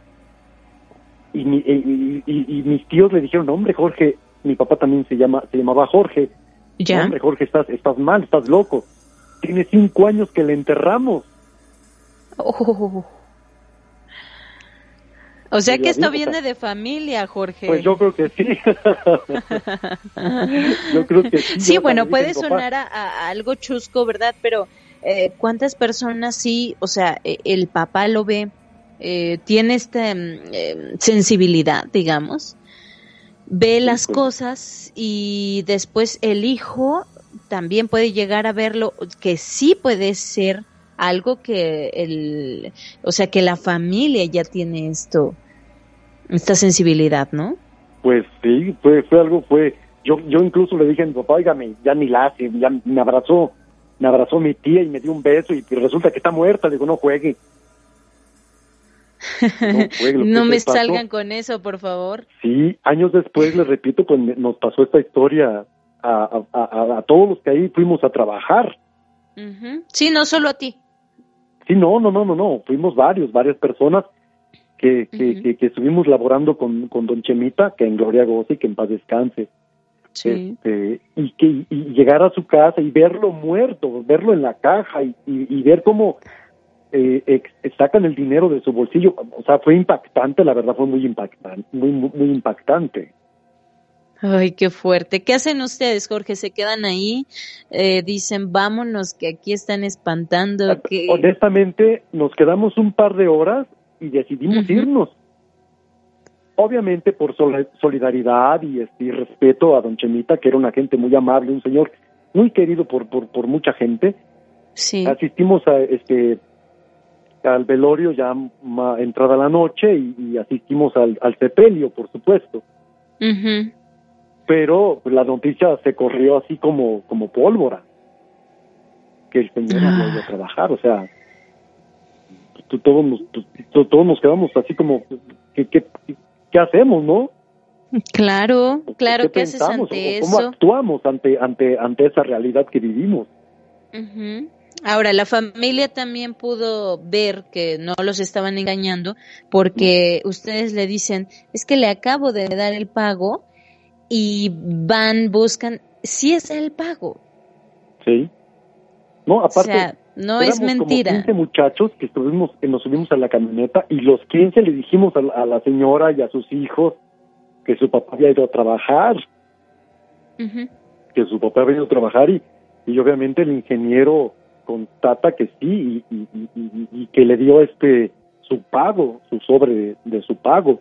y, y, mis tíos le dijeron, hombre, Jorge, mi papá también se llama se llamaba Jorge. ¿Ya? Hombre, Jorge, estás, estás mal, estás loco. Tiene cinco años que le enterramos. Oh. O sea que esto viene de familia, Jorge. Pues yo creo que sí. yo creo que sí. Sí, bueno, puede sonar a, algo chusco, ¿verdad? Pero eh, ¿cuántas personas sí, o sea, e, el papá lo ve eh, tiene esta mm, eh, sensibilidad, digamos, ve las cosas y después el hijo también puede llegar a verlo, que sí puede ser algo que el, o sea, que la familia ya tiene esto, esta sensibilidad, ¿no? Pues sí, fue, fue algo, fue, yo, yo incluso le dije a mi papá, oígame, ya ni la hace, ya me abrazó, me abrazó mi tía y me dio un beso y, y resulta que está muerta, digo, no juegue. No, me salgan con eso, por favor. Sí, años después, les repito, pues nos pasó esta historia a, a, todos los que ahí fuimos a trabajar. Sí, no solo a ti. Sí, no, no, no, no, no, fuimos varios, varias personas que, que, que, estuvimos laborando con, con Don Chemita, que en Gloria goce y que en paz descanse. Sí. Este, y que y llegar a su casa y verlo muerto, verlo en la caja y, y ver cómo eh, sacan el dinero de su bolsillo. O sea, fue impactante, la verdad fue muy impactante, muy, muy, impactante. Ay, qué fuerte. ¿Qué hacen ustedes, Jorge? ¿Se quedan ahí? Eh, dicen, vámonos, que aquí están espantando. Ah, que... Honestamente, nos quedamos un par de horas y decidimos irnos. Obviamente por solidaridad y, este, y respeto a don Chemita, que era una gente muy amable, un señor muy querido por, por, por mucha gente. Sí. Asistimos a, este, al velorio ya entrada la noche y, asistimos al, al, sepelio, por supuesto. Pero la noticia se corrió así como, como pólvora, que el señor no ido a trabajar, o sea, todos nos, todos nos quedamos así como, ¿qué, qué, qué hacemos, no? Claro, claro, ¿qué, haces ante eso? ¿Cómo actuamos ante, ante, ante esa realidad que vivimos? Ahora, la familia también pudo ver que no los estaban engañando porque ustedes le dicen, es que le acabo de dar el pago y van, buscan, si es el pago. Sí. No, aparte, o sea, no es mentira. Como 15 muchachos que estuvimos, que nos subimos a la camioneta y los 15 le dijimos a, la señora y a sus hijos que su papá había ido a trabajar. Que su papá había ido a trabajar y, y obviamente el ingeniero constata que sí y, que le dio este su pago, su sobre de, su pago.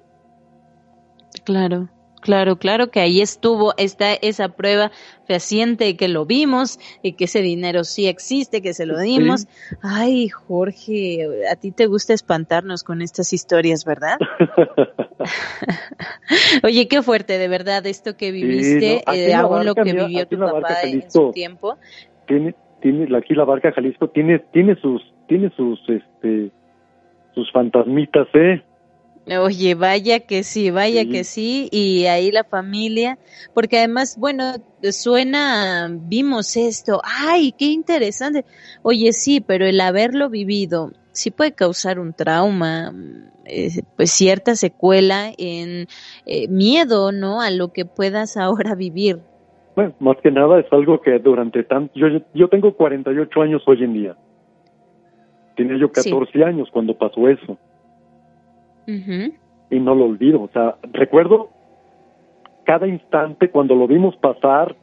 Claro. Claro, claro que ahí estuvo, está esa prueba fehaciente que lo vimos y que ese dinero sí existe, que se lo dimos. Ay, Jorge, a ti te gusta espantarnos con estas historias, ¿verdad? Oye, qué fuerte, de verdad, esto que viviste, eh, aún lo que vivió tu papá en su tiempo. Tiene, tiene, aquí la barca Jalisco tiene, tiene sus, tiene sus, este, sus fantasmitas, ¿eh? Oye, vaya que sí, vaya que sí, y ahí la familia, porque además, bueno, suena, vimos esto, ay, qué interesante. Oye, sí, pero el haberlo vivido sí puede causar un trauma, eh, pues cierta secuela en eh, miedo, ¿no? A lo que puedas ahora vivir. Bueno, más que nada es algo que durante tanto, yo, yo tengo 48 años hoy en día. Tenía yo 14 años cuando pasó eso y no lo olvido. O sea, recuerdo cada instante cuando lo vimos pasar,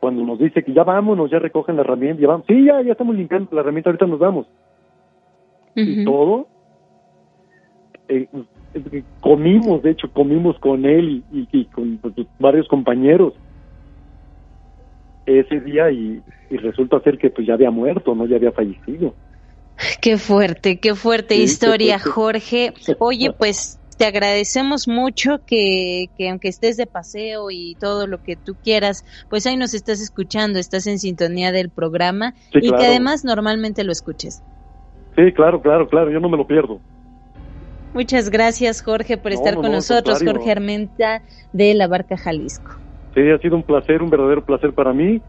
cuando nos dice que ya vámonos, ya recogen la herramienta, ya vamos, sí, ya, ya estamos limpiando la herramienta, ahorita nos vamos. Y todo, eh, comimos, de hecho, comimos con él y, con pues, varios compañeros ese día y, y resulta ser que pues ya había muerto, no ya había fallecido. Qué fuerte, qué fuerte historia, Jorge. Oye, pues te agradecemos mucho que, que, aunque estés de paseo y todo lo que tú quieras, pues ahí nos estás escuchando, estás en sintonía del programa y que además normalmente lo escuches. Sí, claro, claro, claro, yo no me lo pierdo. Muchas gracias, Jorge, por estar con nosotros, Jorge Armenta de la Barca Jalisco. Sí, ha sido un placer, un verdadero placer para mí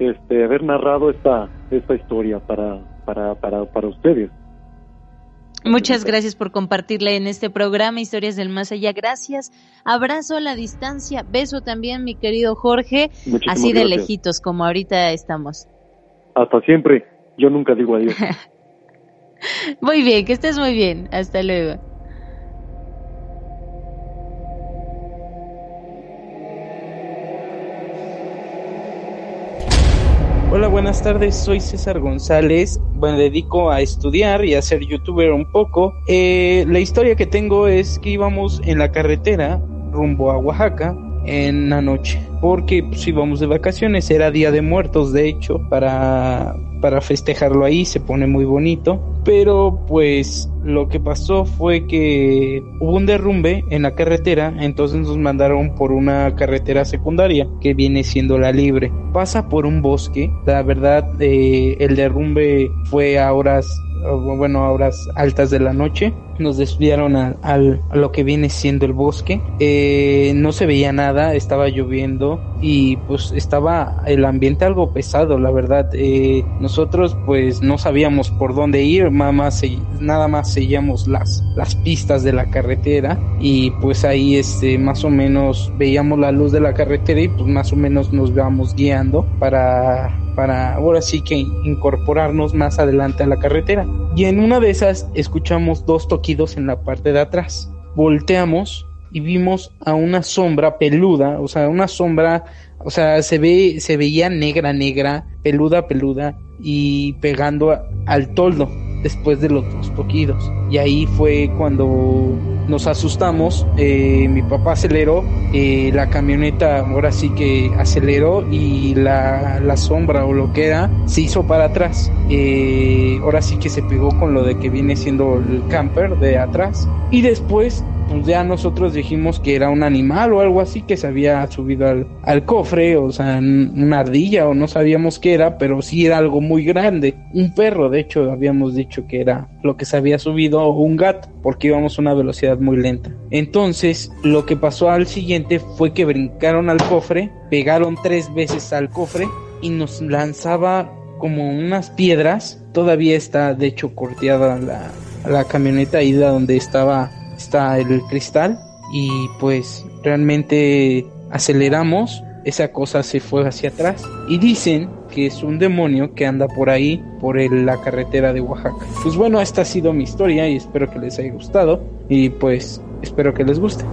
este haber narrado esta esta historia para para, para, para ustedes. Muchas gracias por compartirla en este programa Historias del Más Allá. Gracias. Abrazo a la distancia. Beso también, mi querido Jorge. así de lejitos como ahorita estamos. Hasta siempre. Yo nunca digo adiós. muy bien, que estés muy bien. Hasta luego. Hola, buenas tardes, soy César González. Bueno, dedico a estudiar y a ser youtuber un poco. Eh, la historia que tengo es que íbamos en la carretera rumbo a Oaxaca en la noche. Porque pues íbamos de vacaciones era día de muertos de hecho para para festejarlo ahí se pone muy bonito. Pero pues lo que pasó fue que hubo un derrumbe en la carretera entonces nos mandaron por una carretera secundaria que viene siendo la libre. Pasa por un bosque la verdad eh, el derrumbe fue a horas bueno, a horas altas de la noche. Nos desviaron a, lo que viene siendo el bosque. Eh, no se veía nada, estaba lloviendo y pues estaba el ambiente algo pesado, la verdad. Eh, nosotros pues no sabíamos por dónde ir, nada más, nada más seguíamos las, las pistas de la carretera y pues ahí este, más o menos veíamos la luz de la carretera y pues más o menos nos íbamos guiando para para ahora sí que incorporarnos más adelante a la carretera. Y en una de esas escuchamos dos toquidos en la parte de atrás. Volteamos y vimos a una sombra peluda, o sea, una sombra, o sea, se ve, se veía negra, negra, peluda, peluda y pegando al toldo después de los dos toquidos. Y ahí fue cuando nos asustamos, eh, mi papá aceleró, eh, la camioneta ahora sí que aceleró y la, la, sombra o lo que era se hizo para atrás. Eh, ahora sí que se pegó con lo de que viene siendo el camper de atrás. Y después pues ya nosotros dijimos que era un animal o algo así que se había subido al, al, cofre, o sea, una ardilla o no sabíamos qué era, pero sí era algo muy grande. Un perro, de hecho, habíamos dicho que era lo que se había subido, un gato, porque íbamos a una velocidad muy lenta. Entonces, lo que pasó al siguiente fue que brincaron al cofre, pegaron tres veces al cofre y nos lanzaba como unas piedras. Todavía está, de hecho, corteada la, la camioneta ahí de donde estaba está el cristal y pues realmente aceleramos, esa cosa se fue hacia atrás y dicen que es un demonio que anda por ahí, por la carretera de Oaxaca. Pues bueno, esta ha sido mi historia y espero que les haya gustado y pues espero que les guste.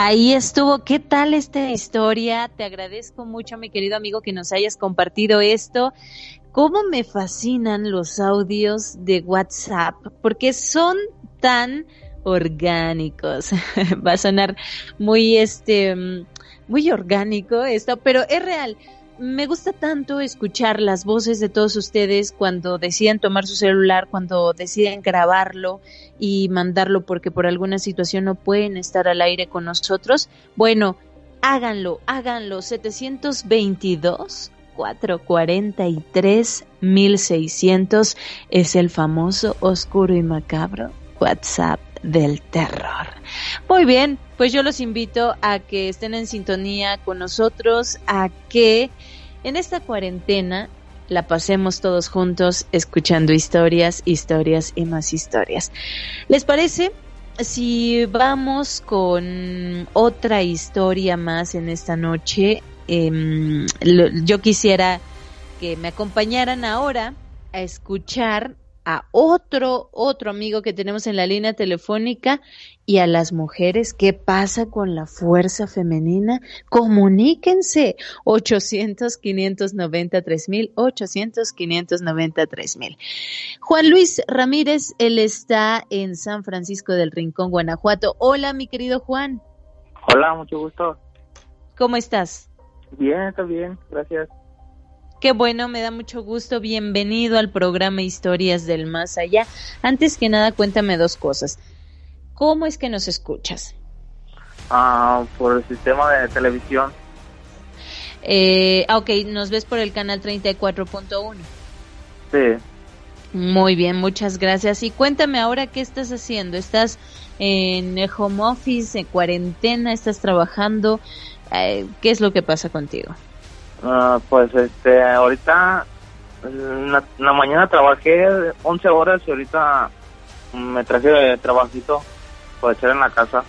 Ahí estuvo. ¿Qué tal esta historia? Te agradezco mucho, mi querido amigo, que nos hayas compartido esto. ¿Cómo me fascinan los audios de WhatsApp? Porque son tan orgánicos. Va a sonar muy este muy orgánico esto, pero es real me gusta tanto escuchar las voces de todos ustedes cuando deciden tomar su celular, cuando deciden grabarlo y mandarlo porque por alguna situación no pueden estar al aire con nosotros. Bueno, háganlo, háganlo. 722 443 1600 es el famoso oscuro y macabro WhatsApp del terror. Muy bien, pues yo los invito a que estén en sintonía con nosotros, a que en esta cuarentena la pasemos todos juntos escuchando historias, historias y más historias. ¿Les parece? Si vamos con otra historia más en esta noche, em, yo quisiera que me acompañaran ahora a escuchar a otro, otro amigo que tenemos en la línea telefónica y a las mujeres, ¿qué pasa con la fuerza femenina? Comuníquense 800 590 3000 800 590 3000. Juan Luis Ramírez, él está en San Francisco del Rincón, Guanajuato. Hola, mi querido Juan. Hola, mucho gusto. ¿Cómo estás? Bien, está bien, gracias. Qué bueno, me da mucho gusto. Bienvenido al programa Historias del Más Allá. Antes que nada, cuéntame dos cosas. ¿Cómo es que nos escuchas? Ah, por el sistema de televisión. Eh, ok, nos ves por el canal 34.1. Sí. Muy bien, muchas gracias. Y cuéntame ahora qué estás haciendo. ¿Estás en el home office, en cuarentena? ¿Estás trabajando? Eh, ¿Qué es lo que pasa contigo? Ah, pues este, ahorita en la, mañana trabajé 11 horas y ahorita me traje de trabajito para echar en la casa.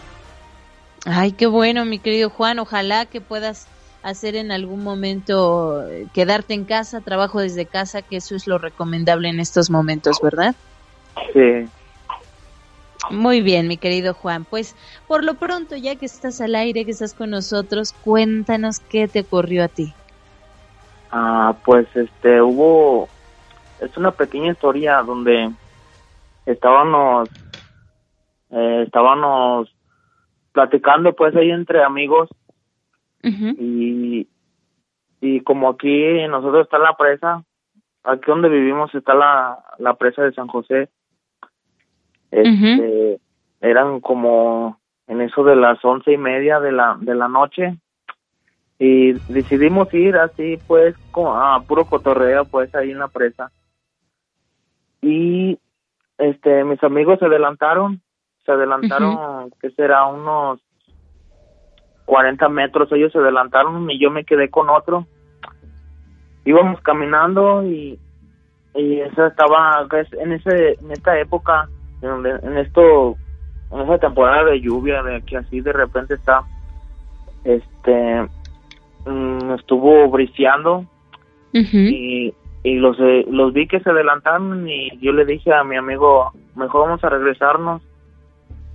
Ay, qué bueno, mi querido Juan. Ojalá que puedas hacer en algún momento eh, quedarte en casa, trabajo desde casa, que eso es lo recomendable en estos momentos, ¿verdad? Sí. Muy bien, mi querido Juan. Pues por lo pronto, ya que estás al aire, que estás con nosotros, cuéntanos qué te ocurrió a ti. Ah, pues este hubo es una pequeña historia donde estábamos eh, estábamos platicando pues ahí entre amigos. Y y como aquí nosotros está la presa aquí donde vivimos está la, la presa de San José. Este eran como en eso de las once y media de la de la noche y decidimos ir así pues a puro cotorreo pues ahí en la presa. Y este mis amigos se adelantaron se adelantaron que será unos 40 metros ellos se adelantaron y yo me quedé con otro. Íbamos caminando y y esa estaba en ese en esta época en, en esto en esa temporada de lluvia de que así de repente está este Mm, estuvo briseando y, y los, eh, los vi que se adelantaron y yo le dije a mi amigo, mejor vamos a regresarnos,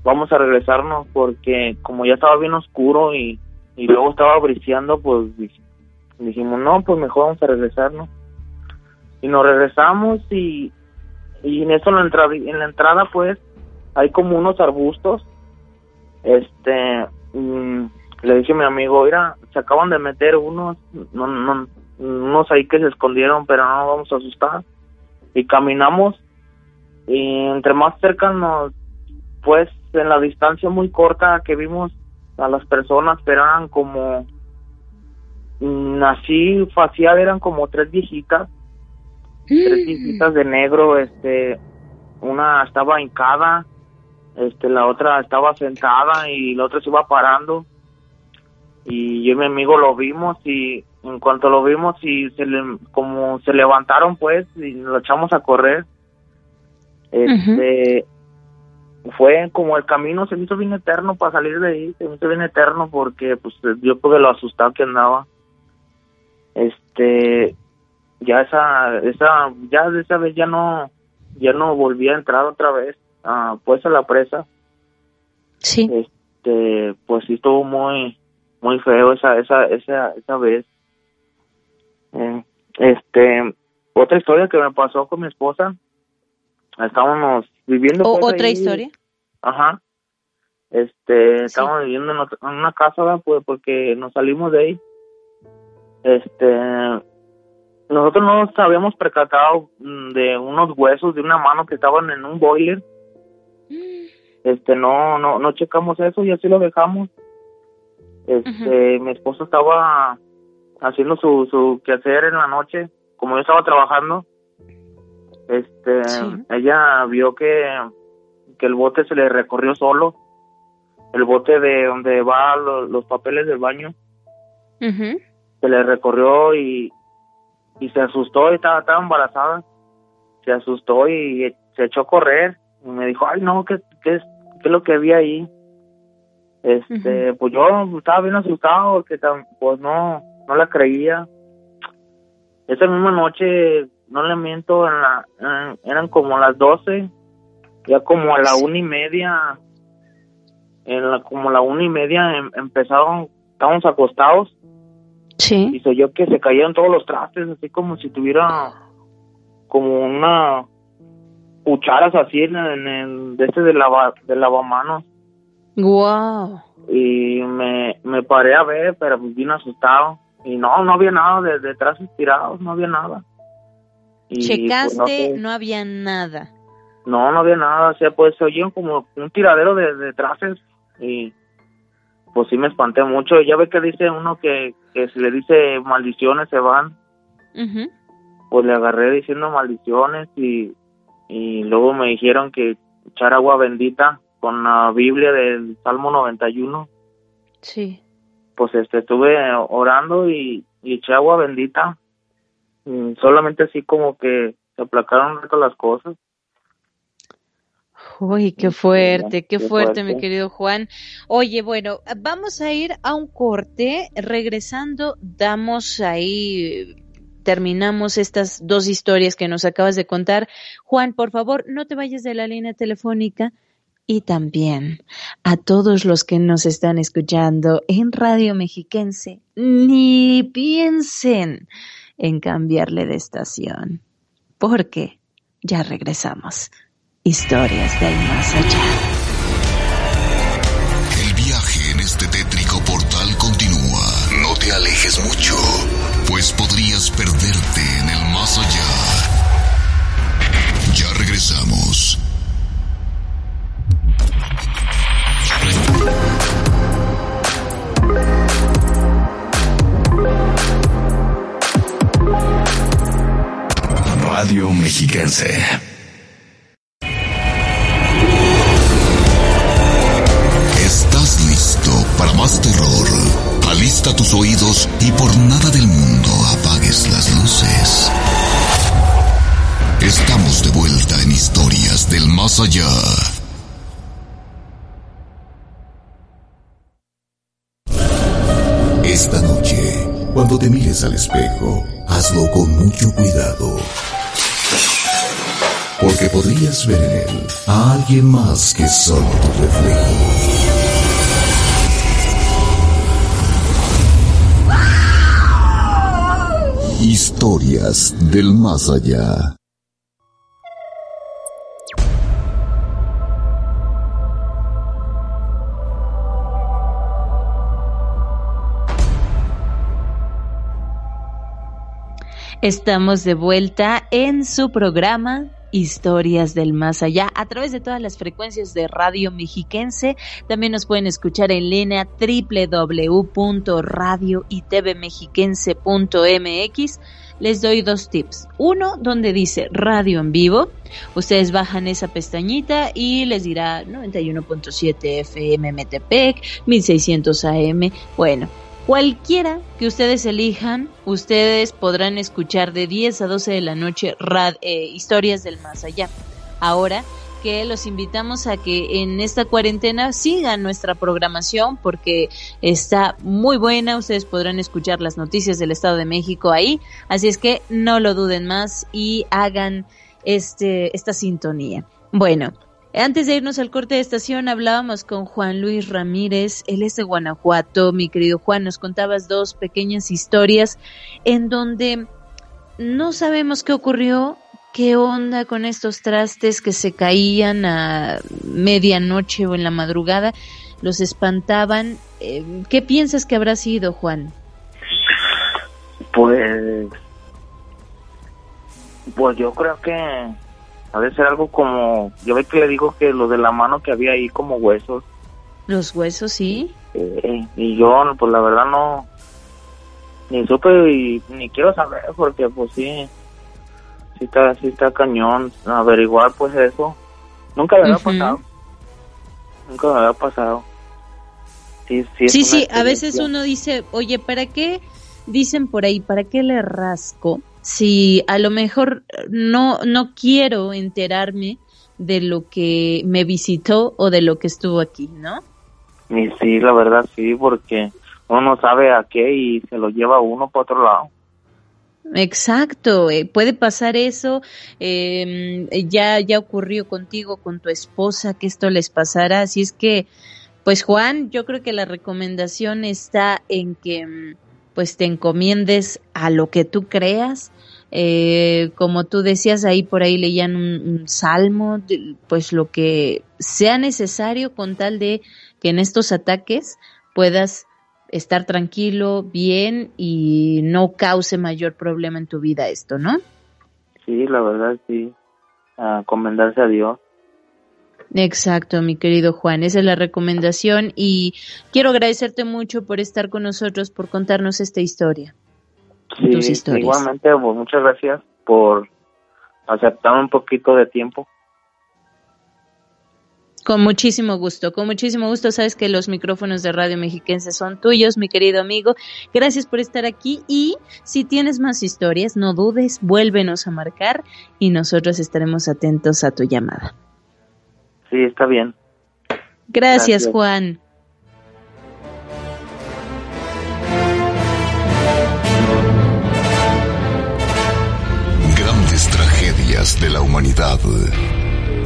vamos a regresarnos porque como ya estaba bien oscuro y, y luego estaba briseando, pues dijimos, no, pues mejor vamos a regresarnos. Y nos regresamos y, y en eso en la, entrada, en la entrada pues hay como unos arbustos, este... Mm, le dije a mi amigo, mira, se acaban de meter unos, no, no, unos ahí que se escondieron, pero no vamos a asustar. Y caminamos y entre más cerca nos, pues en la distancia muy corta que vimos a las personas, pero eran como, mm, así facial, eran como tres viejitas, tres viejitas de negro, este, una estaba hincada, este, la otra estaba sentada y la otra se iba parando y yo y mi amigo lo vimos y en cuanto lo vimos y se le, como se levantaron pues y lo echamos a correr este fue como el camino se me hizo bien eterno para salir de ahí se me hizo bien eterno porque pues yo pude lo asustado que andaba. Este ya esa esa ya de esa vez ya no ya no volví a entrar otra vez ah, pues a la presa. Sí. Este, pues sí estuvo muy, muy feo esa, esa, esa, esa vez. Eh, este, otra historia que me pasó con mi esposa, estábamos viviendo. ¿O, pues, ¿Otra historia? Ajá. Este, estábamos viviendo en, una casa, pues, porque nos salimos de ahí. Este, nosotros no nos habíamos percatado mm, de unos huesos de una mano que estaban en un boiler. Mm. Este, no, no, no checamos eso y así lo dejamos. Este, mi esposa estaba haciendo su, su quehacer en la noche, como yo estaba trabajando. Este, ella vio que, que el bote se le recorrió solo, el bote de donde va los papeles del baño. Se le recorrió y, y se asustó y estaba, estaba embarazada. Se asustó y se echó a correr y me dijo, ay no, ¿qué, qué, qué es lo que había ahí? Este, pues yo estaba bien asustado porque pues no, no la creía. Esa misma noche, no le miento, en la, eran como las doce, ya como a la una y media, en la, como a la una y media em, empezaron, estábamos acostados Sí. Y se yo que se caían todos los trastes, así como si tuviera como una cucharas así en, el de este de lava, de lavamanos. Wow. Y me, me paré a ver, pero bien asustado. Y no, no había nada de, detrás tirados, no había nada. Y, pues, Checaste, no, había nada. No, no había nada, o sea, pues se oían como un tiradero de, de y pues sí me espanté mucho. Ya ve que dice uno que, que si le dice maldiciones se van. Pues le agarré diciendo maldiciones y, y luego me dijeron que echar agua bendita con la Biblia del Salmo 91. Sí. Pues este, estuve orando y, y eché agua bendita. solamente así como que se aplacaron un las cosas. Uy, qué fuerte, qué, fuerte, mi querido Juan. Oye, bueno, vamos a ir a un corte. Regresando, damos ahí, terminamos estas dos historias que nos acabas de contar. Juan, por favor, no te vayas de la línea telefónica. Y también a todos los que nos están escuchando en Radio Mexiquense, ni piensen en cambiarle de estación, porque ya regresamos. Historias del más allá. Radio Mexiquense para más terror. Alista tus oídos y por nada del mundo apagues las luces. Estamos de vuelta en historias del más allá. Esta noche, cuando te mires al espejo, hazlo con mucho cuidado. Porque podrías ver en él a alguien más que solo tu reflejo. Historias del más allá. Estamos de vuelta en su programa Historias del Más Allá a través de todas las frecuencias de Radio Mexiquense. También nos pueden escuchar en línea www.radioitvmexiquense.mx. Les doy dos tips. Uno, donde dice radio en vivo. Ustedes bajan esa pestañita y les dirá 91.7 FM Metepec, 1600 AM. Bueno, Cualquiera que ustedes elijan, ustedes podrán escuchar de 10 a 12 de la noche eh, historias del más allá. Ahora que los invitamos a que en esta cuarentena sigan nuestra programación porque está muy buena, ustedes podrán escuchar las noticias del Estado de México ahí, así es que no lo duden más y hagan este esta sintonía. Bueno, Antes de irnos al corte de estación hablábamos con Juan Luis Ramírez, él es de Guanajuato, mi querido Juan, nos contabas dos pequeñas historias en donde no sabemos qué ocurrió, qué onda con estos trastes que se caían a medianoche o en la madrugada, los espantaban. Eh, ¿Qué piensas que habrá sido, Juan? Pues, pues yo creo que ha de ser algo como, yo ve que le digo que lo de la mano que había ahí como huesos. Los huesos, sí. Eh, y yo, pues la verdad no, ni supe y ni quiero saber porque pues sí, sí está, sí está cañón averiguar pues eso. Nunca me había pasado. Nunca me había pasado. Sí, sí, sí, sí a veces uno dice, oye, ¿para qué? Dicen por ahí, ¿para qué le rasco? Si a lo mejor no, no quiero enterarme de lo que me visitó o de lo que estuvo aquí, ¿no? Y sí, la verdad sí, porque uno sabe a qué y se lo lleva uno para otro lado. Exacto, eh, puede pasar eso. Em, ya ya ocurrió contigo, con tu esposa, que esto les pasara. Así es que, pues Juan, yo creo que la recomendación está en que mm, pues te encomiendes a lo que tú creas. Eh, como tú decías, ahí por ahí leían un, salmo, pues lo que sea necesario con tal de que en estos ataques puedas estar tranquilo, bien y no cause mayor problema en tu vida esto, ¿no? Sí, la verdad sí, a comendarse a Dios. Exacto, mi querido Juan, esa es la recomendación y quiero agradecerte mucho por estar con nosotros, por contarnos esta historia. Sí, tus historias. igualmente, pues, muchas gracias por aceptar un poquito de tiempo. Con muchísimo gusto, con muchísimo gusto. Sabes que los micrófonos de Radio Mexiquense son tuyos, mi querido amigo. Gracias por estar aquí y si tienes más historias, no dudes, vuélvenos a marcar y nosotros estaremos atentos a tu llamada. Sí, está bien. Gracias, Juan. Grandes tragedias de la humanidad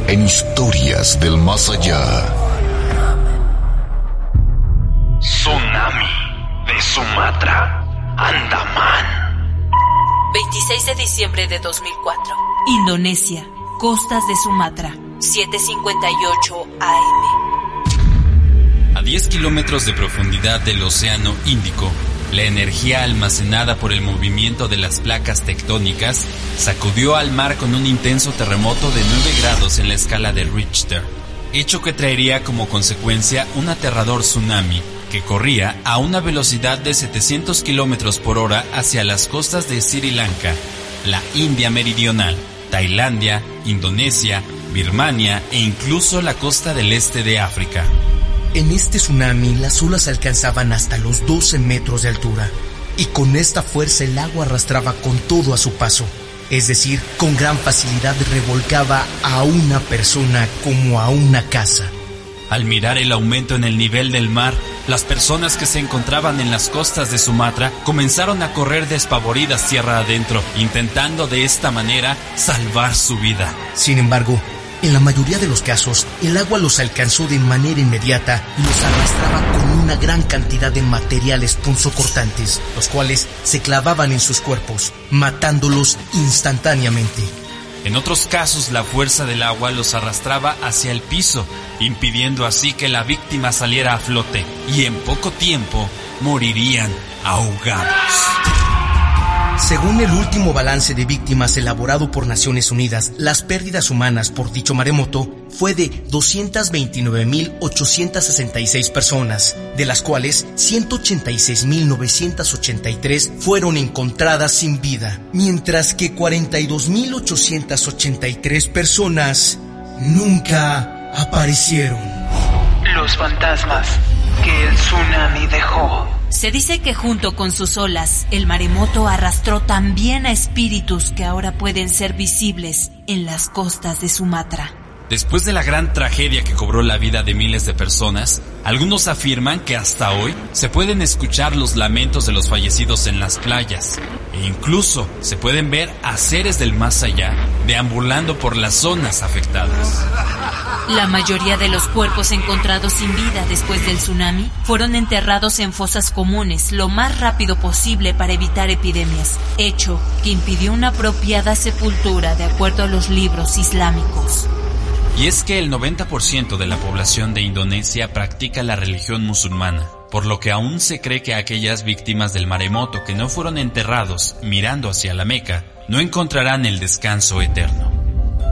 en historias del más allá. Tsunami de Sumatra, Andaman. 26 de diciembre de 2004. Indonesia, costas de Sumatra. 7.58 AM. A 10 kilómetros de profundidad del Océano Índico, la energía almacenada por el movimiento de las placas tectónicas sacudió al mar con un intenso terremoto de 9 grados en la escala de Richter, hecho que traería como consecuencia un aterrador tsunami que corría a una velocidad de 700 kilómetros por hora hacia las costas de Sri Lanka, la India Meridional, Tailandia, Indonesia, Birmania e incluso la costa del este de África. En este tsunami las olas alcanzaban hasta los 12 metros de altura y con esta fuerza el agua arrastraba con todo a su paso. Es decir, con gran facilidad revolcaba a una persona como a una casa. Al mirar el aumento en el nivel del mar, las personas que se encontraban en las costas de Sumatra comenzaron a correr despavoridas tierra adentro, intentando de esta manera salvar su vida. Sin embargo, en la mayoría de los casos, el agua los alcanzó de manera inmediata y los arrastraba con una gran cantidad de materiales punzocortantes, los cuales se clavaban en sus cuerpos, matándolos instantáneamente. En otros casos, la fuerza del agua los arrastraba hacia el piso, impidiendo así que la víctima saliera a flote, y en poco tiempo morirían ahogados. Según el último balance de víctimas elaborado por Naciones Unidas, las pérdidas humanas por dicho maremoto fue de 229.866 personas, de las cuales 186.983 fueron encontradas sin vida, mientras que 42.883 personas nunca aparecieron. Los fantasmas que el tsunami dejó. Se dice que junto con sus olas, el maremoto arrastró también a espíritus que ahora pueden ser visibles en las costas de Sumatra. Después de la gran tragedia que cobró la vida de miles de personas, algunos afirman que hasta hoy se pueden escuchar los lamentos de los fallecidos en las playas e incluso se pueden ver a seres del más allá deambulando por las zonas afectadas. La mayoría de los cuerpos encontrados sin vida después del tsunami fueron enterrados en fosas comunes lo más rápido posible para evitar epidemias, hecho que impidió una apropiada sepultura de acuerdo a los libros islámicos. Y es que el 90% de la población de Indonesia practica la religión musulmana, por lo que aún se cree que aquellas víctimas del maremoto que no fueron enterrados mirando hacia la Meca no encontrarán el descanso eterno.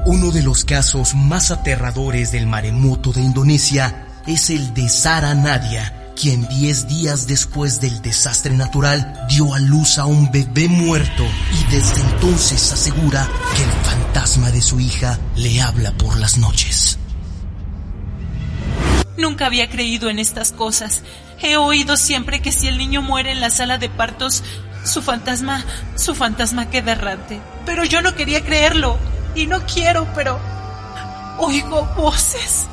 Uno de los casos más aterradores del maremoto de Indonesia es el de Sara Nadia, quien 10 días después del desastre natural dio a luz a un bebé muerto y desde entonces asegura que el fantasma de su hija le habla por las noches. Nunca había creído en estas cosas. He oído siempre que si el niño muere en la sala de partos, su fantasma, su fantasma queda errante. Pero yo no quería creerlo y no quiero, pero oigo voces.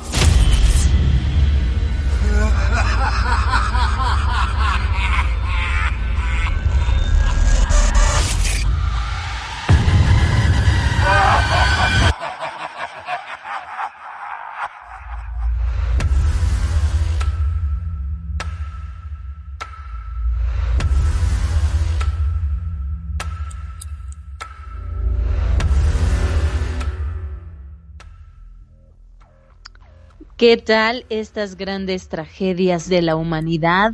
¿Qué tal estas grandes tragedias de la humanidad?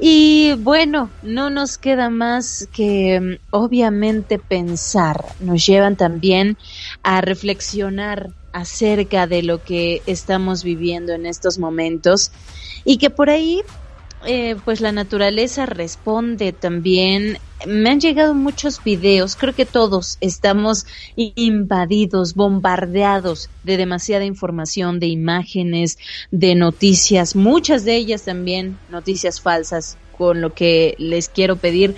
Y bueno, no nos queda más que mm, obviamente pensar, nos llevan también a reflexionar acerca de lo que estamos viviendo en estos momentos y que por ahí eh, pues la naturaleza responde también. Me han llegado muchos videos, creo que todos estamos invadidos, bombardeados de demasiada información, de imágenes, de noticias, muchas de ellas también noticias falsas, con lo que les quiero pedir,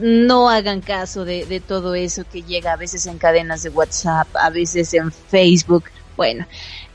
no hagan caso de, de todo eso que llega a veces en cadenas de WhatsApp, a veces en Facebook. Bueno,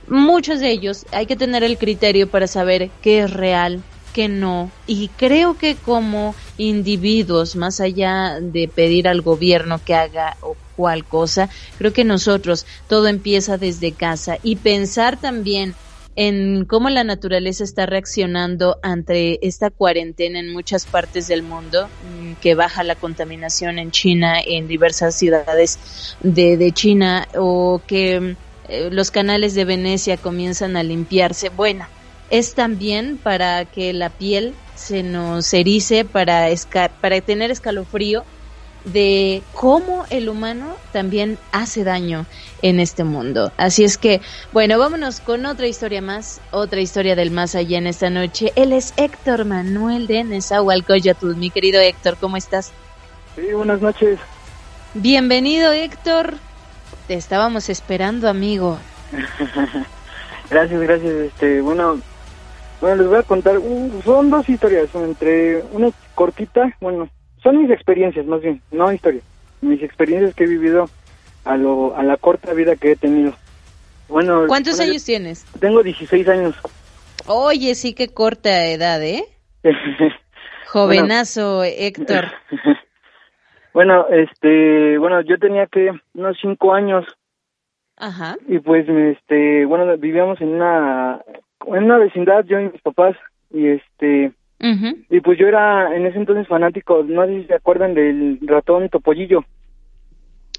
muchos de ellos hay que tener el criterio para saber qué es real, que no. Y creo que como individuos, más allá de pedir al gobierno que haga o cual cosa, creo que nosotros todo empieza desde casa y pensar también en cómo la naturaleza está reaccionando ante esta cuarentena en muchas partes del mundo, mm, que baja la contaminación en China, en diversas ciudades de, de China, o que eh, los canales de Venecia comienzan a limpiarse. Bueno, es también para que la piel se nos erice, para, para tener escalofrío de cómo el humano también hace daño en este mundo. Así es que, bueno, vámonos con otra historia más, otra historia del más allá en esta noche. Él es Héctor Manuel de Nezahualcóyotl. Mi querido Héctor, ¿cómo estás? Sí, buenas noches. Bienvenido, Héctor. Te estábamos esperando, amigo. gracias, gracias. Este, bueno, bueno, les voy a contar, uh, son dos historias, entre una cortita, bueno, son mis experiencias más bien, no historias, mis experiencias que he vivido a, lo, a la corta vida que he tenido. Bueno, ¿Cuántos años tienes? Tengo 16 años. Oye, sí que corta edad, ¿eh? Jovenazo, Héctor. bueno, este, bueno, yo tenía que unos cinco años. Ajá. Y pues, este, bueno, vivíamos en una en una vecindad yo y mis papás y este y pues yo era en ese entonces fanático no sé si se acuerdan del ratón topollillo.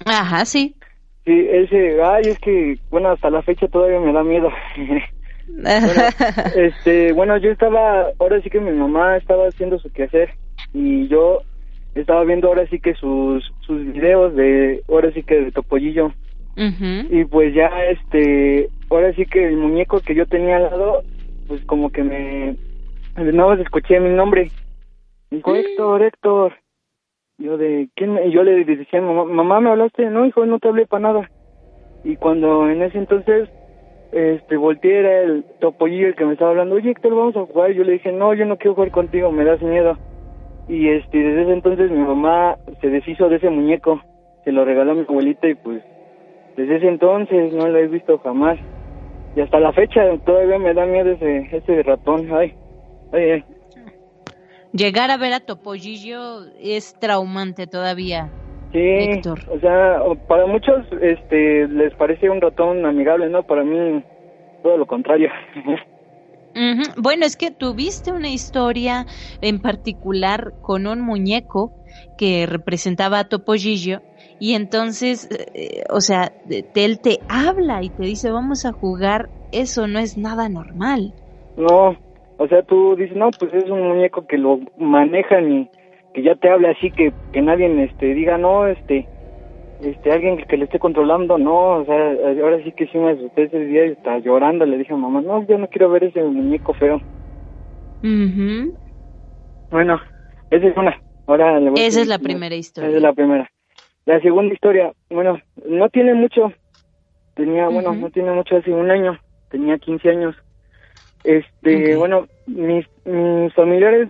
Ajá sí. Sí ese ay es que bueno hasta la fecha todavía me da miedo. Este bueno yo estaba ahora sí que mi mamá estaba haciendo su quehacer y yo estaba viendo ahora sí que sus sus videos de ahora sí que de topollillo y pues ya, este, ahora sí que el muñeco que yo tenía al lado, pues como que me, no escuché mi nombre. Dijo, mm. Héctor, Héctor. Yo de, ¿quién? Y yo le decía, mamá, mamá, ¿me hablaste? No, hijo, no te hablé para nada. Y cuando en ese entonces, este, volteé, era el topollillo el que me estaba hablando, oye, Héctor, vamos a jugar. Y yo le dije, no, yo no quiero jugar contigo, me das miedo. Y este, desde ese entonces mi mamá se deshizo de ese muñeco, se lo regaló a mi abuelita y pues desde ese entonces no lo he visto jamás. Y hasta la fecha todavía me da miedo ese, ese ratón. Ay, ay, Llegar a ver a Topollillo es traumante todavía. Sí, o sea, para muchos este les parece un ratón amigable, ¿no? Para mí todo lo contrario. Bueno, es que tuviste una historia en particular con un muñeco que representaba a Topollillo y entonces, eh, o sea, él te habla y te dice vamos a jugar, eso no es nada normal. No, o sea, tú dices, no, pues es un muñeco que lo manejan y que ya te habla así, que, que nadie este, diga, no, este, este, alguien que le esté controlando, no, o sea, ahora sí que sí me asusté ese día y está llorando, le dije a mamá, no, yo no quiero ver ese muñeco feo. Bueno, esa es una. Ahora esa es la primera historia. Esa es la primera. La segunda historia, bueno, no tiene mucho, tenía, bueno, no tiene mucho, hace un año, tenía 15 años. Este, bueno, mis, mis familiares,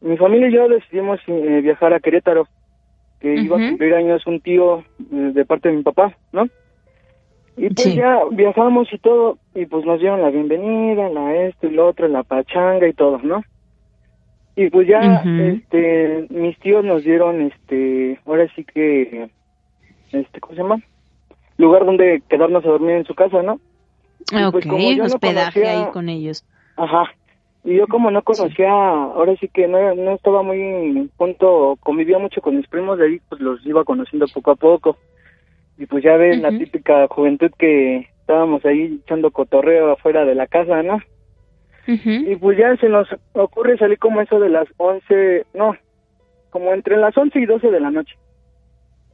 mi familia y yo decidimos eh, viajar a Querétaro que iba a cumplir años un tío eh, de parte de mi papá, ¿no? Y pues ya viajamos y todo, y pues nos dieron la bienvenida, la esto y lo otro, la pachanga y todo, ¿no? Y pues ya, este, mis tíos nos dieron, este, ahora sí que, este, ¿cómo se llama? Lugar donde quedarnos a dormir en su casa, ¿no? Y pues como yo hospedaje ahí con ellos. Ajá, y yo como no conocía, ahora sí que no, no estaba muy punto, convivía mucho con mis primos de ahí, pues los iba conociendo poco a poco. Y pues ya ves la típica juventud que estábamos ahí echando cotorreo afuera de la casa, ¿no? Y pues ya se nos ocurre salir como eso de las 11, no, como entre las 11 y 12 de la noche.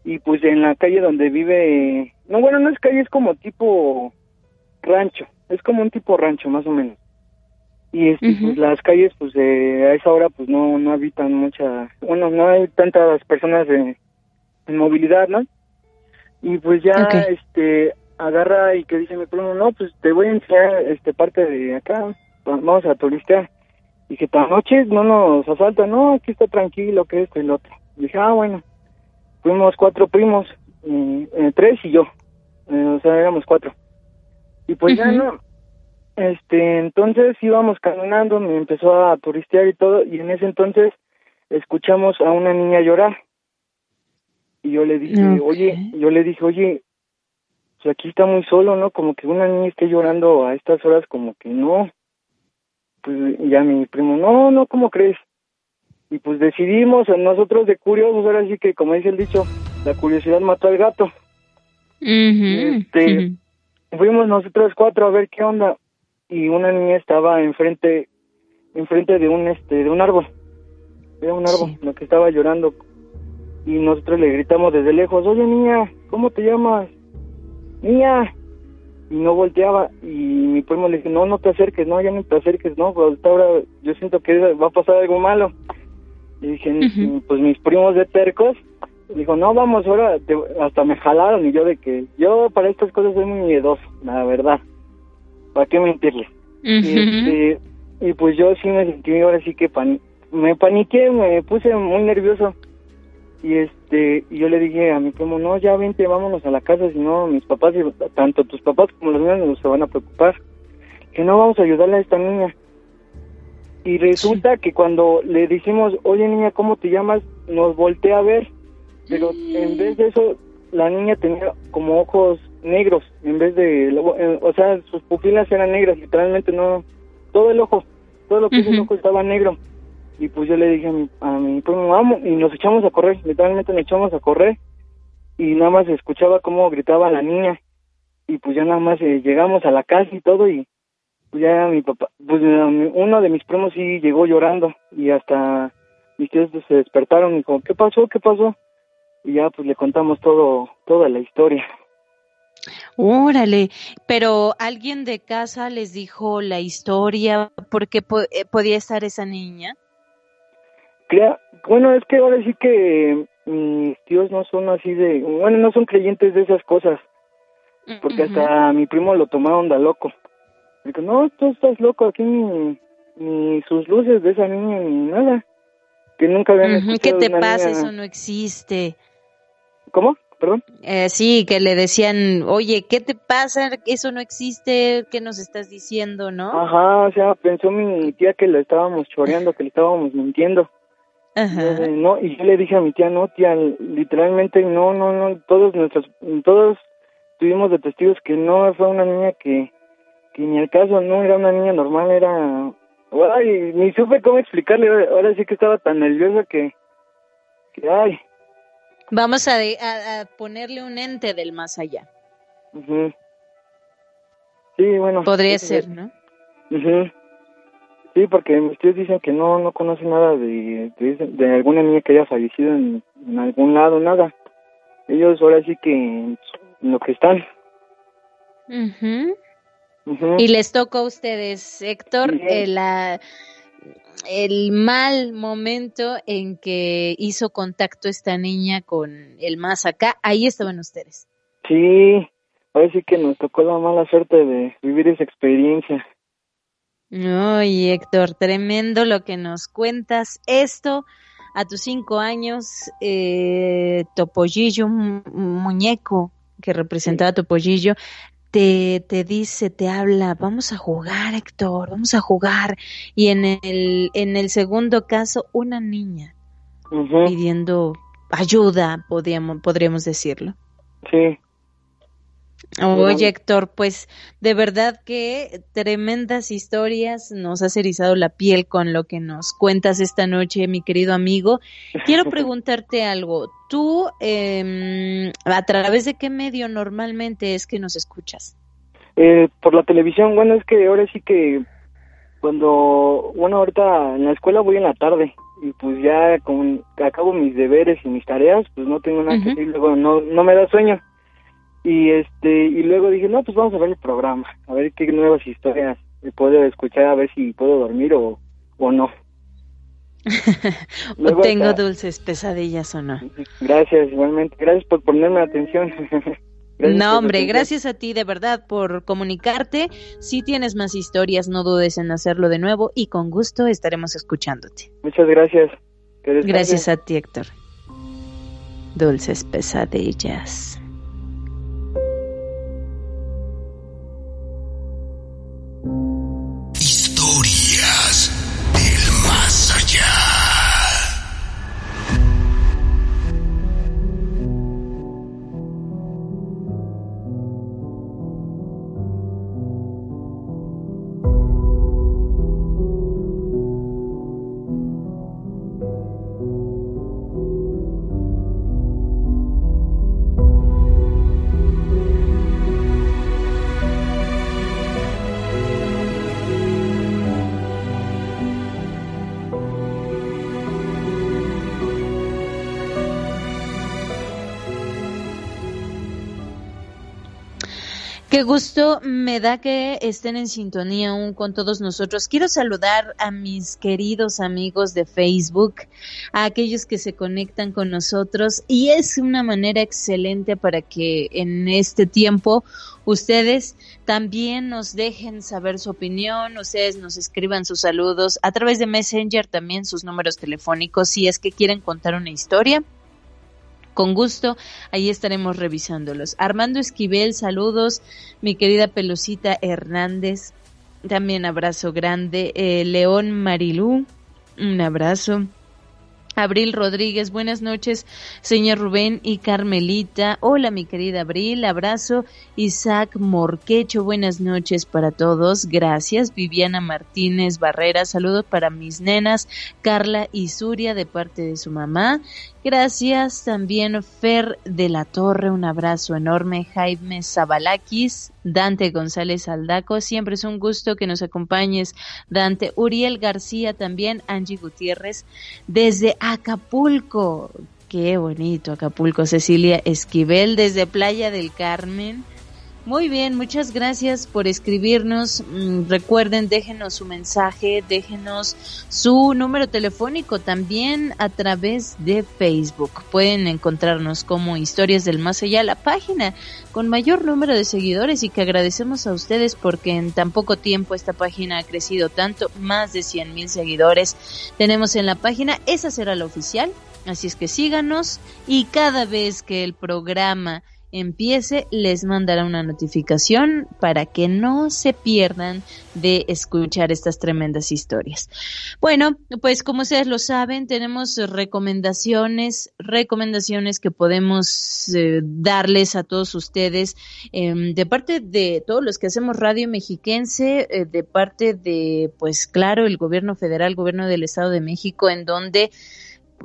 Y pues en la calle donde vive, no, bueno, no es calle, es como tipo rancho, es como un tipo rancho más o menos y este, pues las calles pues a esa hora pues no no habitan mucha bueno no hay tantas personas de, en movilidad no y pues ya este agarra y que dice mi primo no pues te voy a enseñar este parte de acá vamos a turistear y que esta noche no nos asaltan no aquí está tranquilo que esto y lo otro y dije ah bueno fuimos cuatro primos eh, tres y yo eh, o sea éramos cuatro. Y pues ya no este, entonces íbamos caminando, me empezó a turistear y todo, y en ese entonces escuchamos a una niña llorar. Y yo le dije, oye, yo le dije, oye, pues aquí está muy solo, ¿no? Como que una niña esté llorando a estas horas, como que no. Pues ya mi primo, no, no, ¿cómo crees? Y pues decidimos, nosotros de curiosos, ahora sí que como dice el dicho, la curiosidad mató al gato. este, fuimos nosotros cuatro a ver qué onda y una niña estaba enfrente enfrente de un este de un árbol era un árbol lo que estaba llorando. Y nosotros le gritamos desde lejos oye niña cómo te llamas niña y no volteaba. Y mi primo le dijo no no te acerques no ya no te acerques no pues ahora yo siento que va a pasar algo malo y dije pues mis primos de tercos dijo no vamos ahora hasta me jalaron y yo de que yo para estas cosas soy muy miedoso la verdad ¿para qué mentirle? Este, y pues yo sí me sentí ahora sí que me paniqué, me puse muy nervioso. Y este, y yo le dije a mi primo, no, ya vente, vámonos a la casa, si no mis papás, tanto tus papás como los míos se van a preocupar. Que no vamos a ayudarle a esta niña. Y resulta que cuando le dijimos, oye niña, ¿cómo te llamas? Nos voltea a ver, pero en vez de eso, la niña tenía como ojos negros en vez de, eh, o sea, sus pupilas eran negras, literalmente no, todo el ojo, todo lo que es el ojo estaba negro. Y pues yo le dije a mi, a mi primo, vamos, y nos echamos a correr, literalmente nos echamos a correr. Y nada más escuchaba cómo gritaba la niña. Y pues ya nada más eh, llegamos a la casa y todo y pues ya mi papá, pues uno de mis primos sí llegó llorando y hasta mis tíos pues, se despertaron y como, ¿qué pasó? ¿Qué pasó? Y ya pues le contamos todo, toda la historia. Órale, pero alguien de casa les dijo la historia, ¿por qué eh, podía estar esa niña? bueno, es que ahora sí que mis tíos no son así de, bueno, no son creyentes de esas cosas, porque hasta mi primo lo tomaron de loco. Dijo, no, tú estás loco, aquí ni, ni sus luces de esa niña ni nada. Que nunca habían ¿Qué te pasa? Eso no existe. ¿Cómo? ¿Perdón? Eh, sí, que le decían, oye, ¿qué te pasa? Eso no existe, ¿qué nos estás diciendo, no? Ajá, o sea, pensó mi tía que le estábamos choreando, que le estábamos mintiendo. Ajá. no, y yo le dije a mi tía, no, tía, literalmente no, no, no, todos nuestros, todos tuvimos de testigos que no fue una niña que, que ni el caso no era una niña normal, era... Ay, ni supe cómo explicarle, ahora sí que estaba tan nerviosa que... que ay. Vamos a, a, ponerle un ente del más allá. Sí, bueno. Podría ser, ¿no? Sí, porque mis tíos dicen que no no conocen nada de, de, alguna niña que haya fallecido en, algún lado, nada. Ellos ahora sí que en lo que están. Y les toca a ustedes, Héctor, el, el mal momento en que hizo contacto esta niña con el más acá, ahí estaban ustedes. Sí, ahora sí que nos tocó la mala suerte de vivir esa experiencia. Ay, Héctor, tremendo lo que nos cuentas. Esto a tus cinco años, eh, Topollillo, un muñeco que representaba a Topollillo, te, te dice, te habla, vamos a jugar, Héctor, vamos a jugar. Y en el, en el segundo caso, una niña pidiendo ayuda, podríamos, podríamos decirlo. Sí. Oye, Héctor, pues de verdad que tremendas historias, nos has erizado la piel con lo que nos cuentas esta noche, mi querido amigo. Quiero preguntarte algo, tú, eh, ¿a través de qué medio normalmente es que nos escuchas? Eh, por la televisión, bueno, es que ahora sí que cuando, bueno, ahorita en la escuela voy en la tarde y pues ya con, acabo mis deberes y mis tareas, pues no tengo nada que hacer, luego no, no me da sueño y este y luego dije no pues vamos a ver el programa a ver qué nuevas historias puedo escuchar a ver si puedo dormir o, o no o tengo dulces pesadillas o no gracias igualmente gracias por ponerme atención no, hombre, gracias a ti de verdad por comunicarte. Si tienes más historias, no dudes en hacerlo de nuevo y con gusto estaremos escuchándote. Muchas gracias. Gracias a ti, Héctor. Dulces pesadillas. Gusto me da que estén en sintonía aún con todos nosotros. Quiero saludar a mis queridos amigos de Facebook, a aquellos que se conectan con nosotros y es una manera excelente para que en este tiempo ustedes también nos dejen saber su opinión, ustedes nos escriban sus saludos a través de Messenger también sus números telefónicos si es que quieren contar una historia con gusto, ahí estaremos revisándolos. Armando Esquivel, saludos. Mi querida Pelucita Hernández, también abrazo grande. Eh, León Marilú, un abrazo. Abril Rodríguez, buenas noches, señor Rubén y Carmelita. Hola, mi querida Abril, abrazo. Isaac Morquecho, buenas noches para todos. Gracias. Viviana Martínez Barrera, saludos para mis nenas, Carla y Suria, de parte de su mamá. Gracias también Fer de la Torre, un abrazo enorme. Jaime Zabalakis, Dante González Aldaco, siempre es un gusto que nos acompañes. Dante Uriel García también, Angie Gutiérrez, desde Acapulco. Qué bonito Acapulco. Cecilia Esquivel desde Playa del Carmen. Muy bien, muchas gracias por escribirnos. Mm, recuerden, déjenos su mensaje, déjenos su número telefónico también a través de Facebook. Pueden encontrarnos como Historias del Más Allá, la página con mayor número de seguidores y que agradecemos a ustedes porque en tan poco tiempo esta página ha crecido tanto, más de 100 mil seguidores tenemos en la página. Esa será la oficial, así es que síganos y cada vez que el programa empiece, les mandará una notificación para que no se pierdan de escuchar estas tremendas historias. Bueno, pues como ustedes lo saben, tenemos recomendaciones, recomendaciones que podemos eh, darles a todos ustedes em, de parte de todos los que hacemos radio mexiquense, eh, de parte de, pues claro, el gobierno federal, gobierno del Estado de México, en donde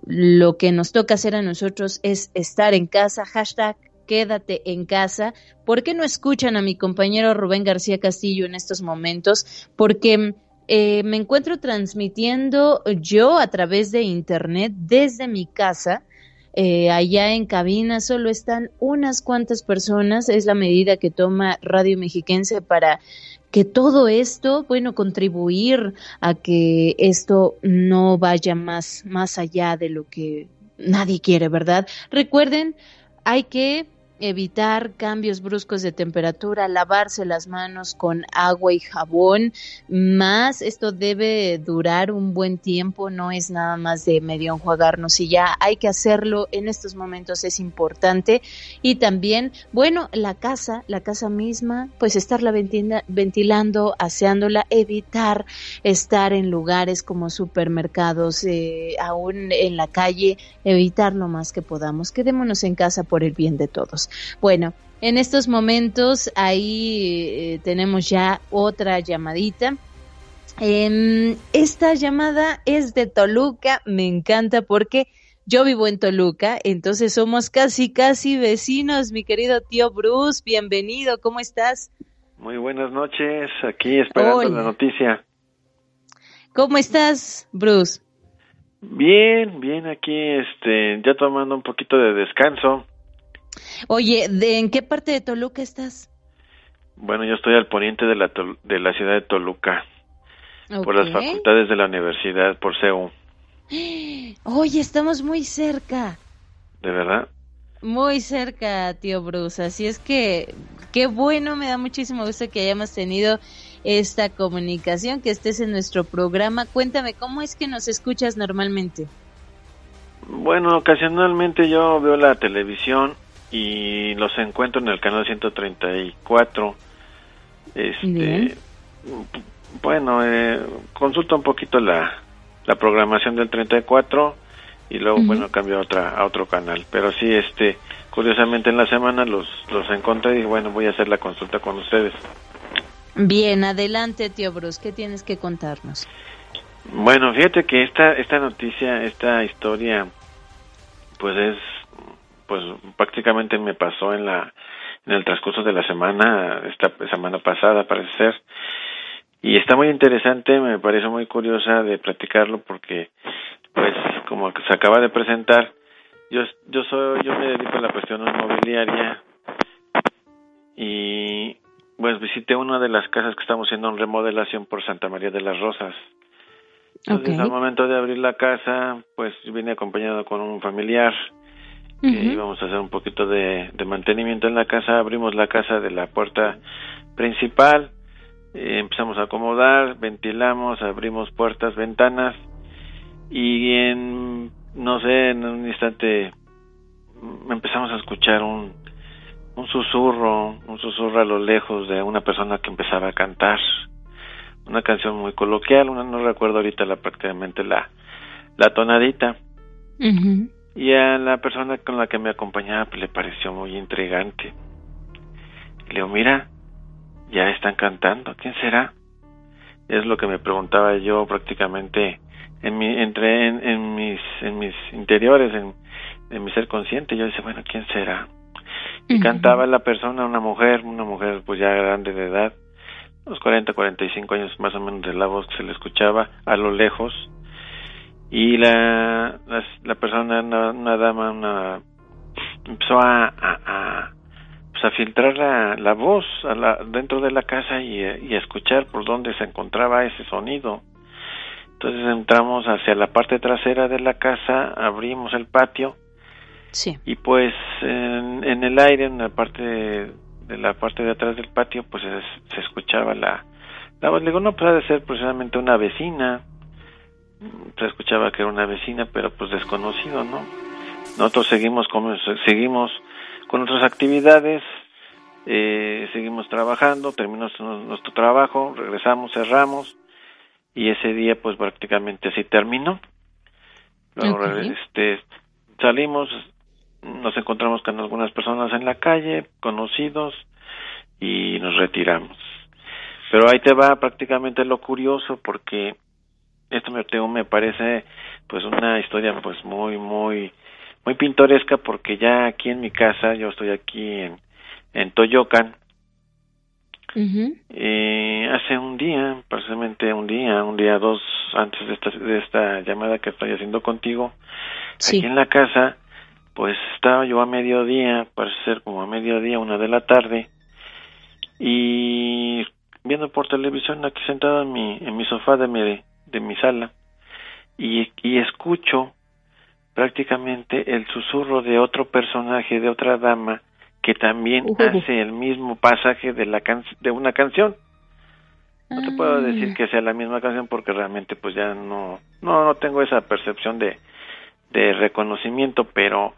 lo que nos toca hacer a nosotros es estar en casa, hashtag quédate en casa. ¿Por qué no escuchan a mi compañero Rubén García Castillo en estos momentos? Porque eh, me encuentro transmitiendo yo a través de internet desde mi casa. Eh, allá en cabina solo están unas cuantas personas, es la medida que toma Radio Mexiquense para que todo esto, bueno, contribuir a que esto no vaya más, más allá de lo que nadie quiere, ¿verdad? Recuerden, hay que evitar cambios bruscos de temperatura, lavarse las manos con agua y jabón, más esto debe durar un buen tiempo, no es nada más de medio enjuagarnos y ya hay que hacerlo en estos momentos es importante y también, bueno, la casa, la casa misma, pues estarla ventilando, aseándola, evitar estar en lugares como supermercados, eh, aún en la calle, evitar lo más que podamos. Quedémonos en casa por el bien de todos. Bueno, en estos momentos ahí eh, tenemos ya otra llamadita. Em, esta llamada es de Toluca, me encanta porque yo vivo en Toluca, entonces somos casi, casi vecinos, mi querido tío Bruce, bienvenido, ¿cómo estás? Muy buenas noches, aquí esperando la noticia. ¿Cómo estás, Bruce? Bien, bien, aquí, este, ya tomando un poquito de descanso. Oye, ¿de, ¿en qué parte de Toluca estás? Bueno, yo estoy al poniente de la, de la ciudad de Toluca, por las facultades de la universidad, por CEU. Oye, estamos muy cerca. ¿De verdad? Muy cerca, tío Bruce. Así es que, qué bueno, me da muchísimo gusto que hayamos tenido esta comunicación, que estés en nuestro programa. Cuéntame, ¿cómo es que nos escuchas normalmente? Bueno, ocasionalmente yo veo la televisión y los encuentro en el canal 134. Este, bueno, eh, consulta un poquito la, la programación del 34 y luego, bueno, cambio a, otra, a otro canal. Pero sí, este, curiosamente en la semana los, los encontré y bueno, voy a hacer la consulta con ustedes. Bien, adelante, tío Bruce, ¿qué tienes que contarnos? Bueno, fíjate que esta, esta noticia, esta historia, pues es pues prácticamente me pasó en la en el transcurso de la semana, esta semana pasada parece ser, y está muy interesante, me parece muy curiosa de platicarlo porque, pues, como se acaba de presentar, yo yo soy yo me dedico a la cuestión inmobiliaria y pues visité una de las casas que estamos haciendo en remodelación por Santa María de las Rosas. Entonces, al momento de abrir la casa, pues vine acompañado con un familiar que íbamos a hacer un poquito de, mantenimiento en la casa, abrimos la casa de la puerta principal, eh, empezamos a acomodar, ventilamos, abrimos puertas, ventanas y en, no sé, en un instante empezamos a escuchar un, un susurro, un susurro a lo lejos de una persona que empezaba a cantar, una canción muy coloquial, una, no recuerdo ahorita la prácticamente la, la tonadita. Y a la persona con la que me acompañaba pues, le pareció muy intrigante. le digo, mira, ya están cantando, ¿quién será? Es lo que me preguntaba yo prácticamente en mi, entre en, mis, en mis interiores, en, en, mi ser consciente. Yo decía, bueno, ¿quién será? Y cantaba la persona, una mujer, una mujer pues ya grande de edad, unos 40, 45 años más o menos de la voz que se le escuchaba a lo lejos y la, la, persona, una, dama, una, empezó a, a, pues a filtrar la, la voz a la, dentro de la casa y, y, a escuchar por dónde se encontraba ese sonido. Entonces entramos hacia la parte trasera de la casa, abrimos el patio sí. y pues en, en el aire, en la parte de, la parte de atrás del patio, pues se, se escuchaba la, la voz. Le digo, no, puede ser precisamente una vecina se escuchaba que era una vecina, pero pues desconocido, ¿no? Nosotros seguimos como seguimos con otras actividades, eh, seguimos trabajando, terminamos nuestro trabajo, regresamos, cerramos y ese día pues prácticamente así terminó. Luego este, salimos, nos encontramos con algunas personas en la calle, conocidos, y nos retiramos. Pero ahí te va prácticamente lo curioso porque esto me, me parece pues una historia pues muy muy muy pintoresca porque ya aquí en mi casa yo estoy aquí en en Toyocan. Y hace un día precisamente un día un día dos antes de esta de esta llamada que estoy haciendo contigo aquí en la casa pues estaba yo a mediodía parece ser como a mediodía una de la tarde y viendo por televisión aquí sentado en mi en mi sofá de mi de mi sala y, y escucho prácticamente el susurro de otro personaje de otra dama que también hace el mismo pasaje de la can de una canción. No te puedo decir ah. que sea la misma canción porque realmente pues ya no no no tengo esa percepción de de reconocimiento pero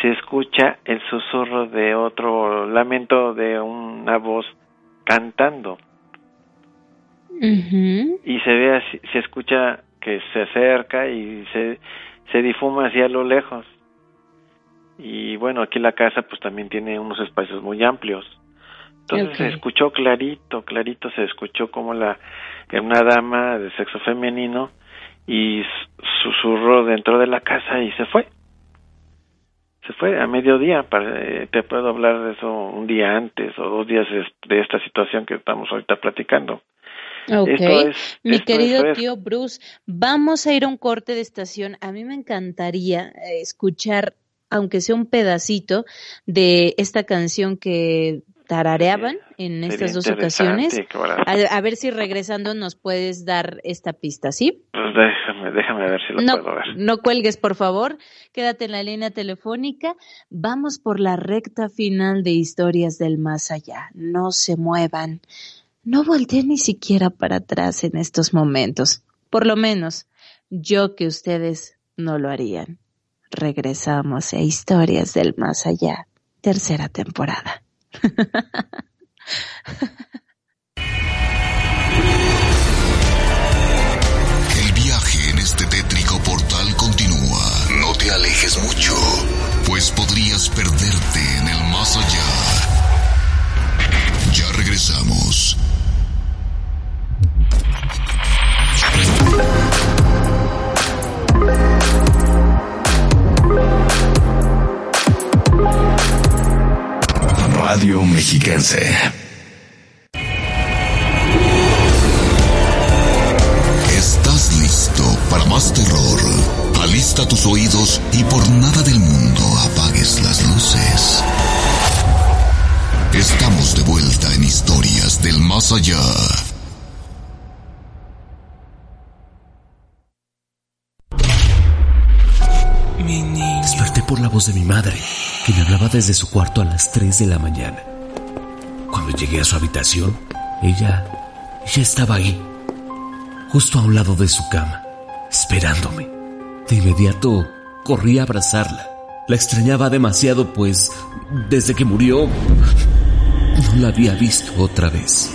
se escucha el susurro de otro lamento de una voz cantando y se ve así, se escucha que se acerca y se, se difuma hacia lo lejos y bueno aquí la casa pues también tiene unos espacios muy amplios entonces se escuchó clarito clarito se escuchó como la una dama de sexo femenino y susurró dentro de la casa y se fue se fue a mediodía. Para, te puedo hablar de eso un día antes o dos días de esta situación que estamos ahorita platicando. Ok, mi querido tío Bruce, vamos a ir a un corte de estación. A mí me encantaría eh, escuchar, aunque sea un pedacito, de esta canción que tarareaban en estas dos ocasiones. A, ver si regresando nos puedes dar esta pista, ¿sí? Pues déjame, déjame ver si lo no, puedo ver. No cuelgues, por favor. Quédate en la línea telefónica. Vamos por la recta final de Historias del Más Allá. No se muevan. No volteen ni siquiera para atrás en estos momentos. Por lo menos, yo que ustedes no lo harían. Regresamos a Historias del Más Allá, tercera temporada. El viaje en este tétrico portal continúa. No te alejes mucho, pues podrías perderte en el más allá. Ya regresamos. Radio Mexiquense. ¿Estás listo para más terror? Alista tus oídos y por nada del mundo apagues las luces. Estamos de vuelta en historias del más allá. Desperté por la voz de mi madre, me hablaba desde su cuarto a las 3 de la mañana. Cuando llegué a su habitación, ella, ella estaba ahí, justo a un lado de su cama, esperándome. De inmediato corrí a abrazarla. La extrañaba demasiado, pues desde que murió no la había visto otra vez.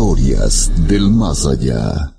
Historias del más allá.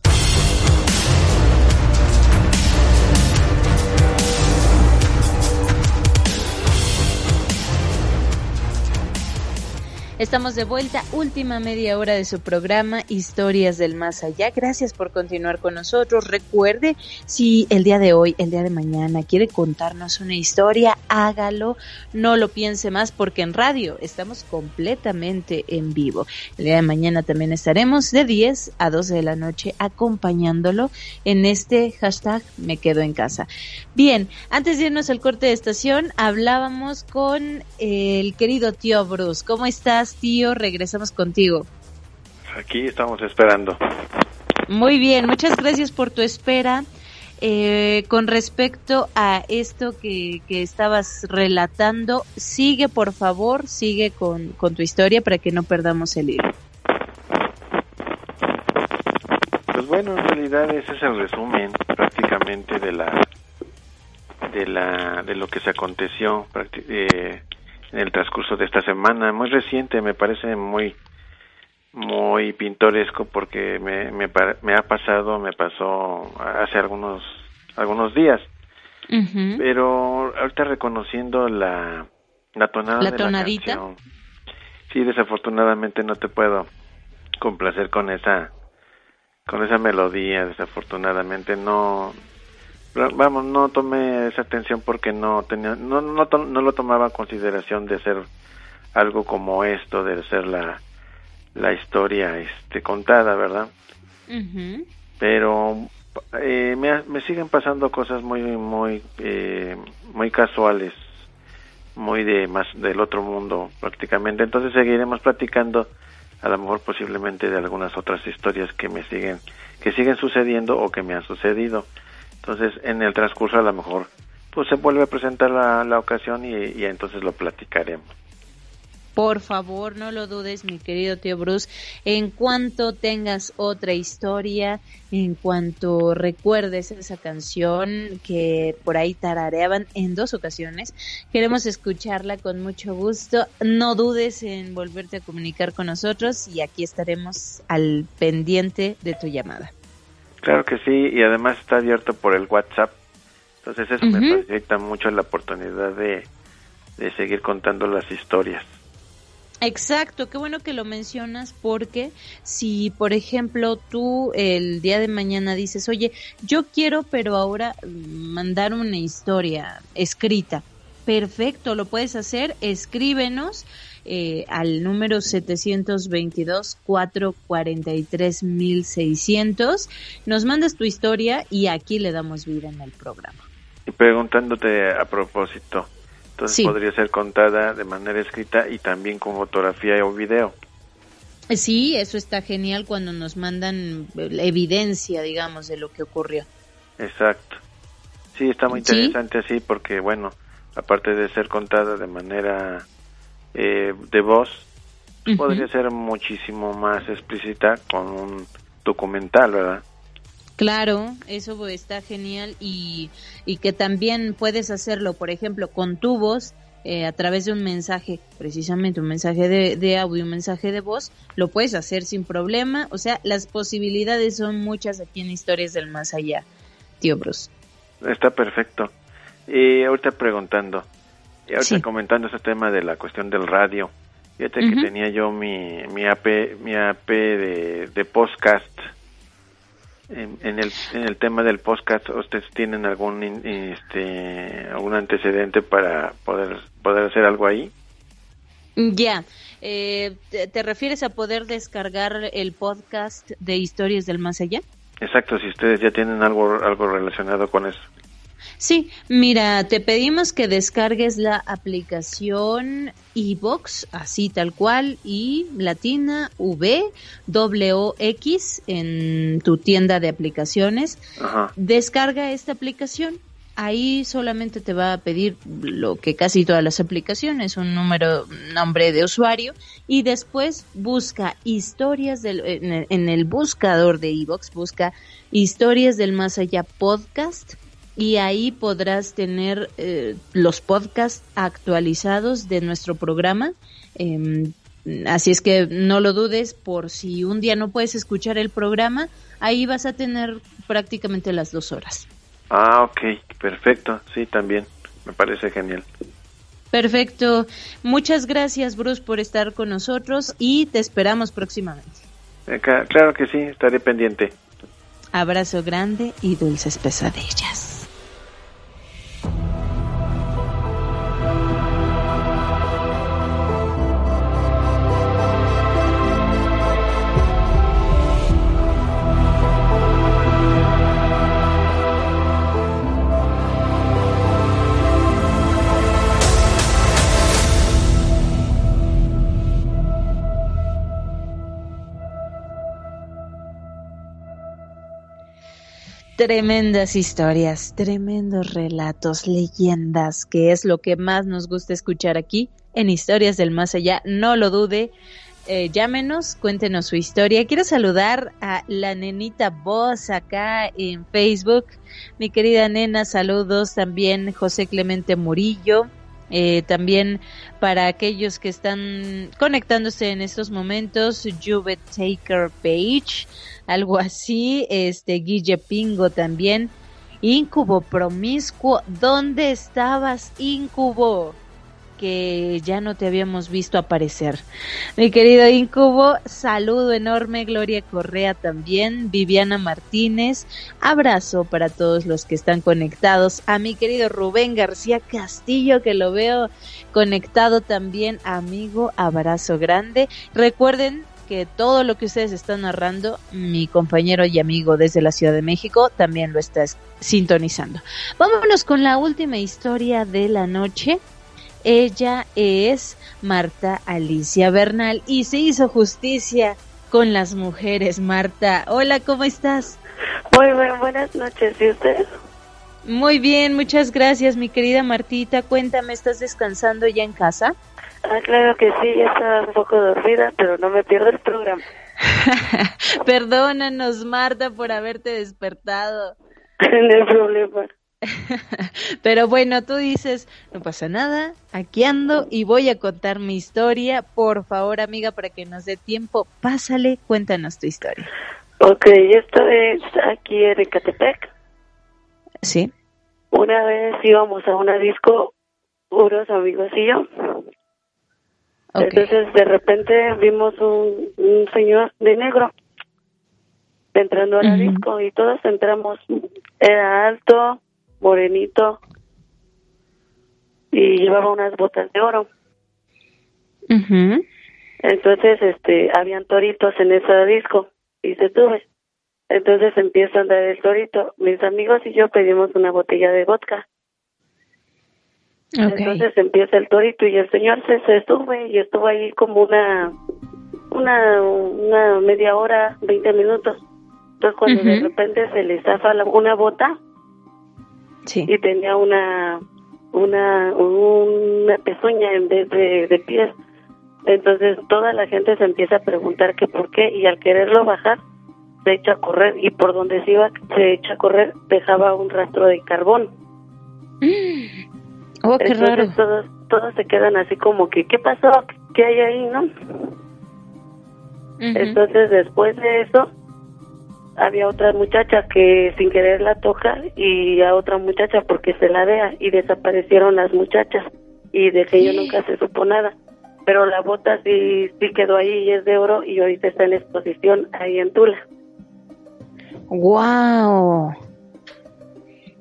Estamos de vuelta, última media hora de su programa Historias del Más Allá. Gracias por continuar con nosotros. Recuerde, si el día de hoy, el día de mañana quiere contarnos una historia, hágalo, no lo piense más porque en radio estamos completamente en vivo. El día de mañana también estaremos de 10 a 12 de la noche acompañándolo en este hashtag Me Quedo en Casa. Bien, antes de irnos al corte de estación, hablábamos con el querido tío Bruce. ¿Cómo estás? Tío? Regresamos contigo. Aquí estamos esperando. Muy bien, muchas gracias por tu espera. Eh, con respecto a esto que, que, estabas relatando, sigue por favor, sigue con, con tu historia para que no perdamos el hilo. Pues bueno, en realidad ese es el resumen prácticamente de la de la de lo que se aconteció eh, en el transcurso de esta semana, muy reciente, me parece muy muy pintoresco porque me, me, me ha pasado, me pasó hace algunos algunos días. Pero ahorita reconociendo la la tonada ¿La de tonadita? la canción, sí, desafortunadamente no te puedo complacer con esa con esa melodía, desafortunadamente no vamos, no tomé esa atención porque no tenía no no, no lo tomaba en consideración de ser algo como esto, de ser la la historia este contada, ¿verdad? Pero eh, me, me, siguen pasando cosas muy muy eh, muy casuales, muy de más del otro mundo prácticamente. Entonces seguiremos platicando a lo mejor posiblemente de algunas otras historias que me siguen que siguen sucediendo o que me han sucedido. Entonces en el transcurso a lo mejor pues se vuelve a presentar la, la ocasión y, y entonces lo platicaremos. Por favor, no lo dudes, mi querido tío Bruce. En cuanto tengas otra historia, en cuanto recuerdes esa canción que por ahí tarareaban en dos ocasiones, queremos escucharla con mucho gusto. No dudes en volverte a comunicar con nosotros y aquí estaremos al pendiente de tu llamada. Claro que sí, y además está abierto por el WhatsApp. Entonces eso me facilita mucho la oportunidad de, de seguir contando las historias. Exacto, qué bueno que lo mencionas porque si, por ejemplo, tú el día de mañana dices, oye, yo quiero, pero ahora mandar una historia escrita. Perfecto, lo puedes hacer, escríbenos eh, al número 722-443-1600, nos mandas tu historia y aquí le damos vida en el programa. Y preguntándote a propósito, entonces podría ser contada de manera escrita y también con fotografía o video. Sí, eso está genial cuando nos mandan evidencia, digamos, de lo que ocurrió. Exacto. Sí, está muy interesante así porque, bueno, aparte de ser contada de manera eh, de voz, podría ser muchísimo más explícita con un documental, ¿verdad? Claro, eso está genial y, y que también puedes hacerlo, por ejemplo, con tu voz, eh, a través de un mensaje, precisamente un mensaje de, de, audio, un mensaje de voz, lo puedes hacer sin problema. O sea, las posibilidades son muchas aquí en Historias del Más Allá, tío Bruce. Está perfecto. Y ahorita preguntando, y ahorita comentando ese tema de la cuestión del radio, fíjate que tenía yo mi, mi AP, mi AP de, de podcast en, el, en el tema del podcast, ¿ustedes tienen algún este algún antecedente para poder poder hacer algo ahí? Ya, eh, ¿te, refieres a poder descargar el podcast de Historias del Más Allá? Exacto, si ustedes ya tienen algo algo relacionado con eso. Sí, mira, te pedimos que descargues la aplicación iBox, así tal cual, y latina V W X en tu tienda de aplicaciones. Descarga esta aplicación. Ahí solamente te va a pedir lo que casi todas las aplicaciones, un número, nombre de usuario, y después busca historias del, en, el, buscador de iBox, busca historias del más allá podcast y ahí podrás tener eh, los podcasts actualizados de nuestro programa. Em, así es que no lo dudes por si un día no puedes escuchar el programa, ahí vas a tener prácticamente las dos horas. Ah, ok, perfecto, sí, también, me parece genial. Perfecto, muchas gracias Bruce por estar con nosotros y te esperamos próximamente. Claro que sí, estaré pendiente. Abrazo grande y dulces pesadillas. Tremendas historias, tremendos relatos, leyendas, que es lo que más nos gusta escuchar aquí en Historias del Más Allá. No lo dude, eh, llámenos, cuéntenos su historia. Quiero saludar a la nenita Voz acá en Facebook. Mi querida nena, saludos también José Clemente Murillo. Eh, también para aquellos que están conectándose en estos momentos, Juve Taker Page, algo así, este Guille Pingo también. Incubo promiscuo, ¿dónde estabas, Incubo? que ya no te habíamos visto aparecer. Mi querido Incubo, saludo enorme, Gloria Correa también, Viviana Martínez, abrazo para todos los que están conectados, a mi querido Rubén García Castillo, que lo veo conectado también, amigo, abrazo grande. Recuerden que todo lo que ustedes están narrando, mi compañero y amigo desde la Ciudad de México también lo está sintonizando. Vámonos con la última historia de la noche. Ella es Marta Alicia Bernal y se hizo justicia con las mujeres. Marta, hola, ¿cómo estás? Muy bien, buenas noches. ¿Y usted? Muy bien, muchas gracias, mi querida Martita. Cuéntame, ¿estás descansando ya en casa? Ah, claro que sí, ya estaba un poco dormida, pero no me pierdo el programa. Perdónanos, Marta, por haberte despertado. no hay problema. Pero bueno, tú dices, no pasa nada, aquí ando y voy a contar mi historia. Por favor, amiga, para que nos dé tiempo, pásale, cuéntanos tu historia. Ok, esto es aquí en Ecatepec. Sí. Una vez íbamos a una disco, unos amigos y yo. Entonces, de repente vimos un, un señor de negro entrando a la disco y todos entramos. Era alto, morenito y llevaba unas botas de oro. Entonces, este, habían toritos en ese disco y se tuve. Entonces empieza a andar el torito. Mis amigos y yo pedimos una botella de vodka. Entonces empieza el torito y el señor se, se sube y estuvo ahí como una, una, una media hora, veinte minutos. Entonces cuando de repente se le zafa una bota, y tenía una una una pezuña en vez de, de pies. Entonces toda la gente se empieza a preguntar que por qué y al quererlo bajar se echa a correr y por donde se iba se echa a correr dejaba un rastro de carbón oh qué raro todos todos se quedan así como que qué pasó qué hay ahí no entonces después de eso había otra muchacha que sin querer la toca y a otra muchacha porque se la vea y desaparecieron las muchachas y de que yo nunca se supo nada. Pero la bota sí, sí quedó ahí y es de oro y ahorita está en exposición ahí en Tula. ¡Wow!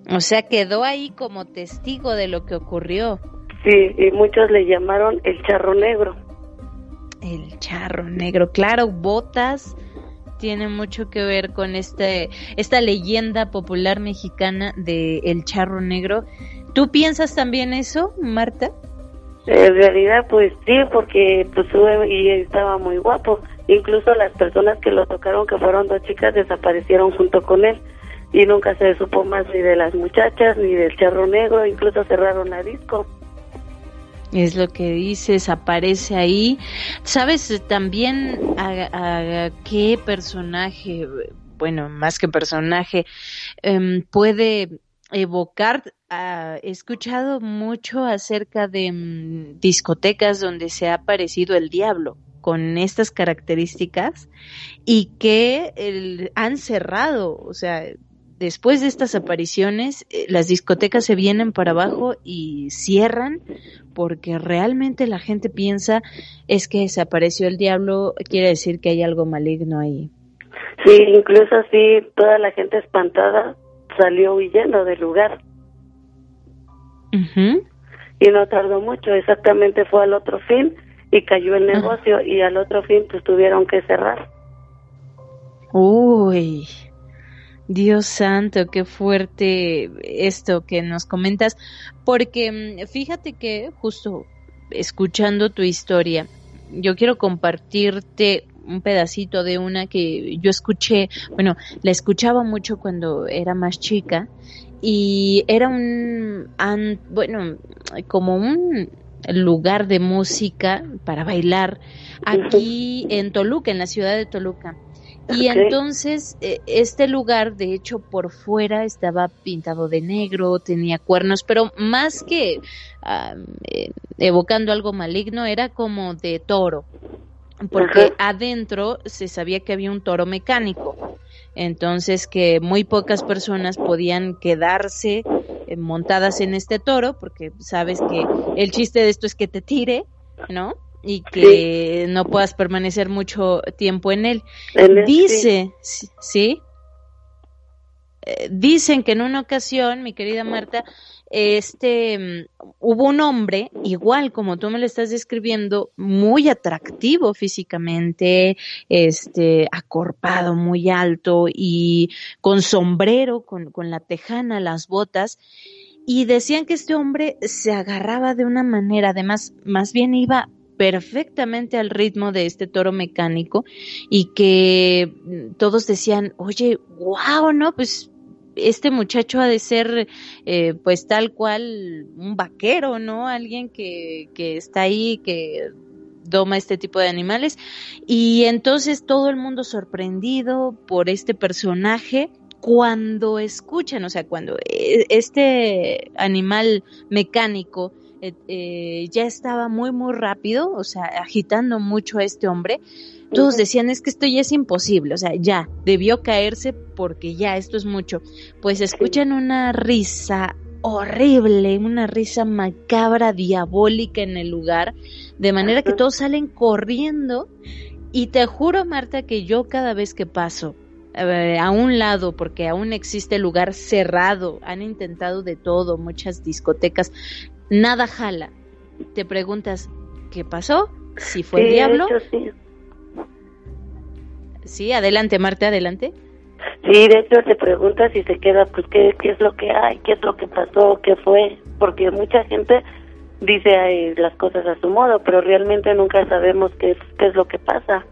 O sea, quedó ahí como testigo de lo que ocurrió. Sí, y muchos le llamaron el charro negro. El charro negro, claro, botas tiene mucho que ver con este, esta leyenda popular mexicana de El Charro Negro. ¿Tú piensas también eso, Marta? En realidad, pues sí, porque pues y estaba muy guapo. Incluso las personas que lo tocaron, que fueron dos chicas, desaparecieron junto con él. Y nunca se supo más ni de las muchachas, ni del charro negro, incluso cerraron la disco es lo que dices, aparece ahí. ¿Sabes también a, qué personaje, bueno, más que personaje, em, puede evocar? Ah, he escuchado mucho acerca de mm, discotecas donde se ha aparecido el diablo con estas características y que han cerrado, o sea, después de estas apariciones, eh, las discotecas se vienen para abajo y cierran porque realmente la gente piensa es que desapareció el diablo, quiere decir que hay algo maligno ahí. Sí, incluso así toda la gente espantada salió huyendo del lugar. Y no tardó mucho, exactamente fue al otro fin y cayó el negocio y al otro fin pues tuvieron que cerrar. Uy, Dios santo, qué fuerte esto que nos comentas, porque mm, fíjate que justo escuchando tu historia, yo quiero compartirte un pedacito de una que yo escuché, bueno, la escuchaba mucho cuando era más chica y era un, bueno, como un lugar de música para bailar aquí en Toluca, en la ciudad de Toluca. Y entonces eh, este lugar, de hecho, por fuera estaba pintado de negro, tenía cuernos, pero más que eh, evocando algo maligno, era como de toro, porque adentro se sabía que había un toro mecánico. Entonces que muy pocas personas podían quedarse eh, montadas en este toro, porque sabes que el chiste de esto es que te tire, ¿no? Y que no puedas permanecer mucho tiempo en él. Dice, sí. Eh, dicen que en una ocasión, mi querida Marta, este mm, hubo un hombre igual como tú me lo estás describiendo, muy atractivo físicamente, este acorpado, muy alto y con sombrero, con, con la tejana, las botas y decían que este hombre se agarraba de una manera, además, más bien iba perfectamente al ritmo de este toro mecánico y que mm, todos decían, oye, wow, ¿no? Pues este muchacho ha de ser eh, pues tal cual un vaquero, ¿no? Alguien que, que está ahí, que doma este tipo de animales. Y entonces todo el mundo sorprendido por este personaje cuando escuchan, o sea, cuando eh, este animal mecánico eh, eh, ya estaba muy, muy rápido, o sea, agitando mucho a este hombre. Todos decían, es que esto ya es imposible, o sea, ya, debió caerse porque ya, esto es mucho. Pues escuchan una risa horrible, una risa macabra, diabólica en el lugar, de manera que todos salen corriendo. Y te juro, Marta, que yo cada vez que paso eh, a un lado, porque aún existe lugar cerrado, han intentado de todo, muchas discotecas, nada jala. Te preguntas, ¿qué pasó? ¿Si fue el diablo? sí. sí, adelante, Marta, adelante. Sí, de hecho te preguntas si se queda, pues, ¿qué, ¿qué es lo que hay? ¿Qué es lo que pasó? ¿Qué fue? Porque mucha gente dice las cosas a su modo, pero realmente nunca sabemos qué, qué es lo que pasa.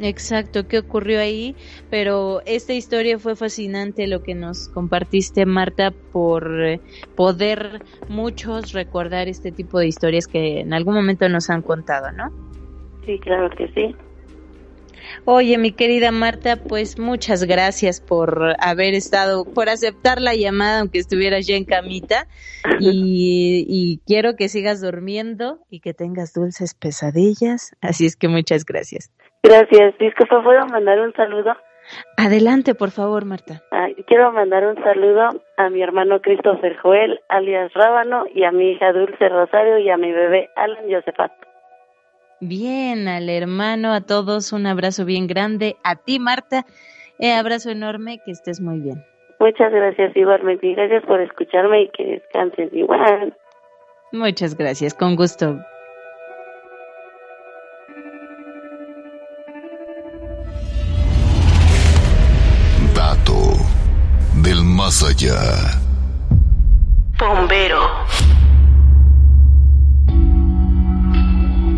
Exacto, qué ocurrió ahí, pero esta historia fue fascinante lo que nos compartiste, Marta, por eh, poder muchos recordar este tipo de historias que en algún momento nos han contado, ¿no? Sí, claro que sí. Oye, mi querida Marta, pues muchas gracias por haber estado, por aceptar la llamada aunque estuvieras ya en camita y, y quiero que sigas durmiendo y que tengas dulces pesadillas, así es que muchas gracias. Gracias. Disculpa, ¿puedo mandar un saludo? Adelante, por favor, Marta. quiero mandar un saludo a mi hermano Christopher Joel, alias Rábano, y a mi hija Dulce Rosario y a mi bebé Alan Josefat. Bien, al hermano, a todos un abrazo bien grande. A ti, Marta, un abrazo enorme, que estés muy bien. Muchas gracias, igualmente. Gracias por escucharme y que descansen igual. Muchas gracias, con gusto. Más allá. Bombero.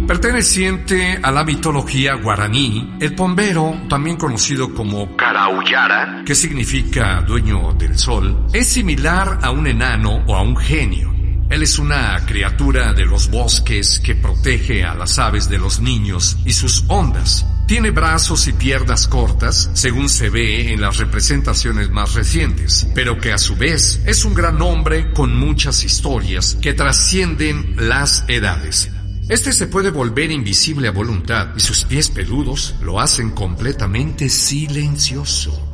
Perteneciente a la mitología guaraní, el pombero, también conocido como Karauyara, que significa dueño del sol, es similar a un enano o a un genio. Él es una criatura de los bosques que protege a las aves de los niños y sus ondas. Tiene brazos y piernas cortas, según se ve en las representaciones más recientes, pero que a su vez es un gran hombre con muchas historias que trascienden las edades. Este se puede volver invisible a voluntad y sus pies peludos lo hacen completamente silencioso.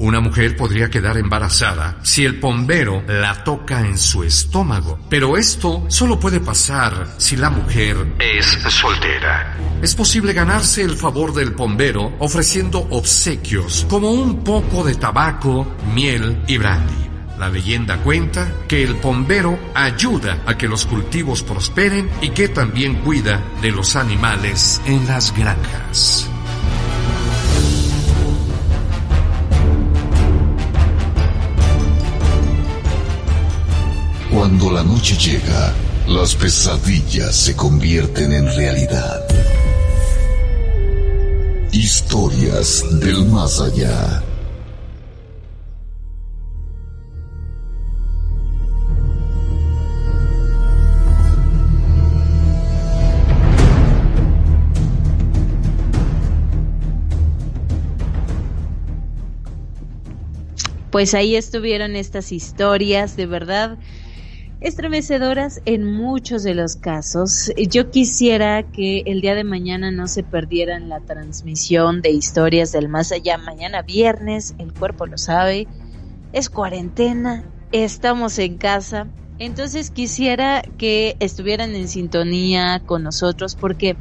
Una mujer podría quedar embarazada si el pombero la toca en su estómago, pero esto solo puede pasar si la mujer es soltera. Es posible ganarse el favor del pombero ofreciendo obsequios como un poco de tabaco, miel y brandy. La leyenda cuenta que el pombero ayuda a que los cultivos prosperen y que también cuida de los animales en las granjas. Cuando la noche llega, las pesadillas se convierten en realidad. Historias del más allá. Pues ahí estuvieron estas historias, de verdad estremecedoras en muchos de los casos. Yo quisiera que el día de mañana no se perdieran la transmisión de historias del más allá. Mañana viernes, el cuerpo lo sabe, es cuarentena, estamos en casa. Entonces quisiera que estuvieran en sintonía con nosotros porque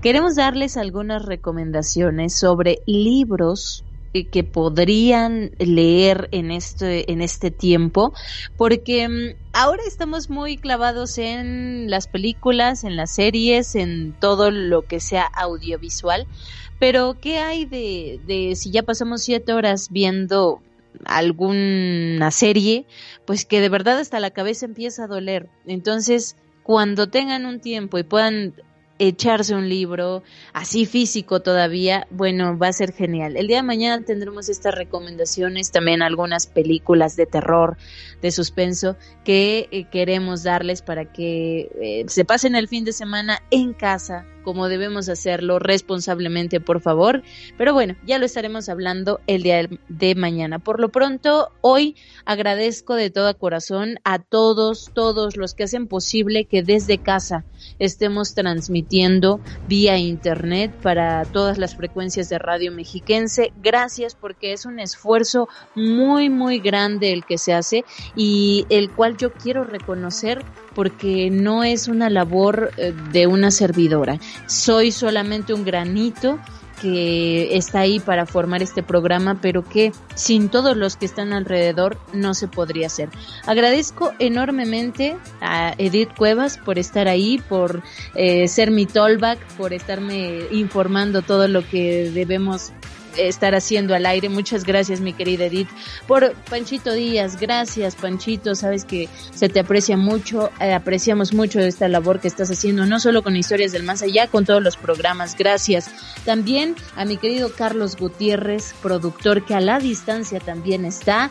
queremos darles algunas recomendaciones sobre libros que podrían leer en este, en este tiempo, porque mm, ahora estamos muy clavados en las películas, en las series, en todo lo que sea audiovisual, pero ¿qué hay de, de si ya pasamos siete horas viendo alguna serie, pues que de verdad hasta la cabeza empieza a doler? Entonces, cuando tengan un tiempo y puedan echarse un libro así físico todavía, bueno, va a ser genial. El día de mañana tendremos estas recomendaciones, también algunas películas de terror, de suspenso que eh, queremos darles para que eh, se pasen el fin de semana en casa como debemos hacerlo responsablemente, por favor. Pero bueno, ya lo estaremos hablando el día de mañana. Por lo pronto, hoy agradezco de todo corazón a todos, todos los que hacen posible que desde casa estemos transmitiendo vía internet para todas las frecuencias de radio mexiquense. Gracias porque es un esfuerzo muy, muy grande el que se hace y el cual yo quiero reconocer porque no es una labor eh, de una servidora. Soy solamente un granito que está ahí para formar este programa, pero que sin todos los que están alrededor no se podría hacer. Agradezco enormemente a Edith Cuevas por estar ahí, por eh, ser mi tollback, por estarme informando todo lo que debemos estar haciendo al aire. Muchas gracias, mi querida Edith. Por Panchito Díaz, gracias, Panchito. Sabes que se te aprecia mucho, eh, apreciamos mucho esta labor que estás haciendo, no solo con historias del más allá, con todos los programas. Gracias. También a mi querido Carlos Gutiérrez, productor que a la distancia también está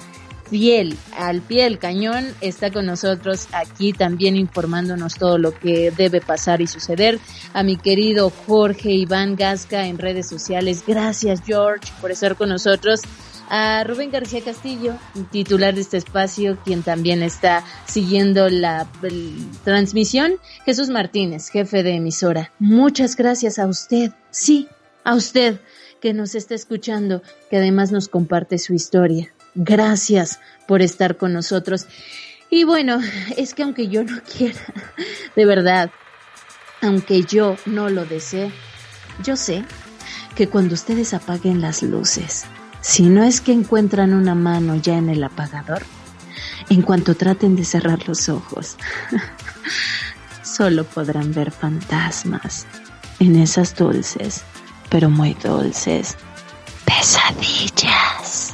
fiel, al pie del cañón, está con nosotros aquí también informándonos todo lo que debe pasar y suceder. A mi querido Jorge Iván Gasca en redes sociales, gracias George por estar con nosotros. A Rubén García Castillo, titular de este espacio, quien también está siguiendo la transmisión. Jesús Martínez, jefe de emisora. Muchas gracias a usted, sí, a usted que nos está escuchando, que además nos comparte su historia. Gracias por estar con nosotros. Y bueno, es que aunque yo no quiera, de verdad, aunque yo no lo desee, yo sé que cuando ustedes apaguen las luces, si no es que encuentran una mano ya en el apagador, en cuanto traten de cerrar los ojos, solo podrán ver fantasmas en esas dulces, pero muy dulces, pesadillas.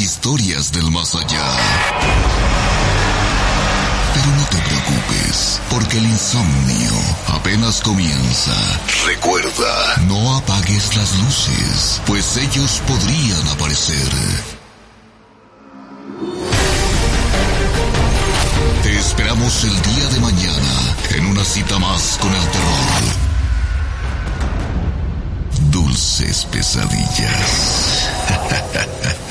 Historias del más allá. Pero no te preocupes, porque el insomnio apenas comienza. Recuerda, no apagues las luces, pues ellos podrían aparecer. Te esperamos el día de mañana en una cita más con el terror. Dulces pesadillas.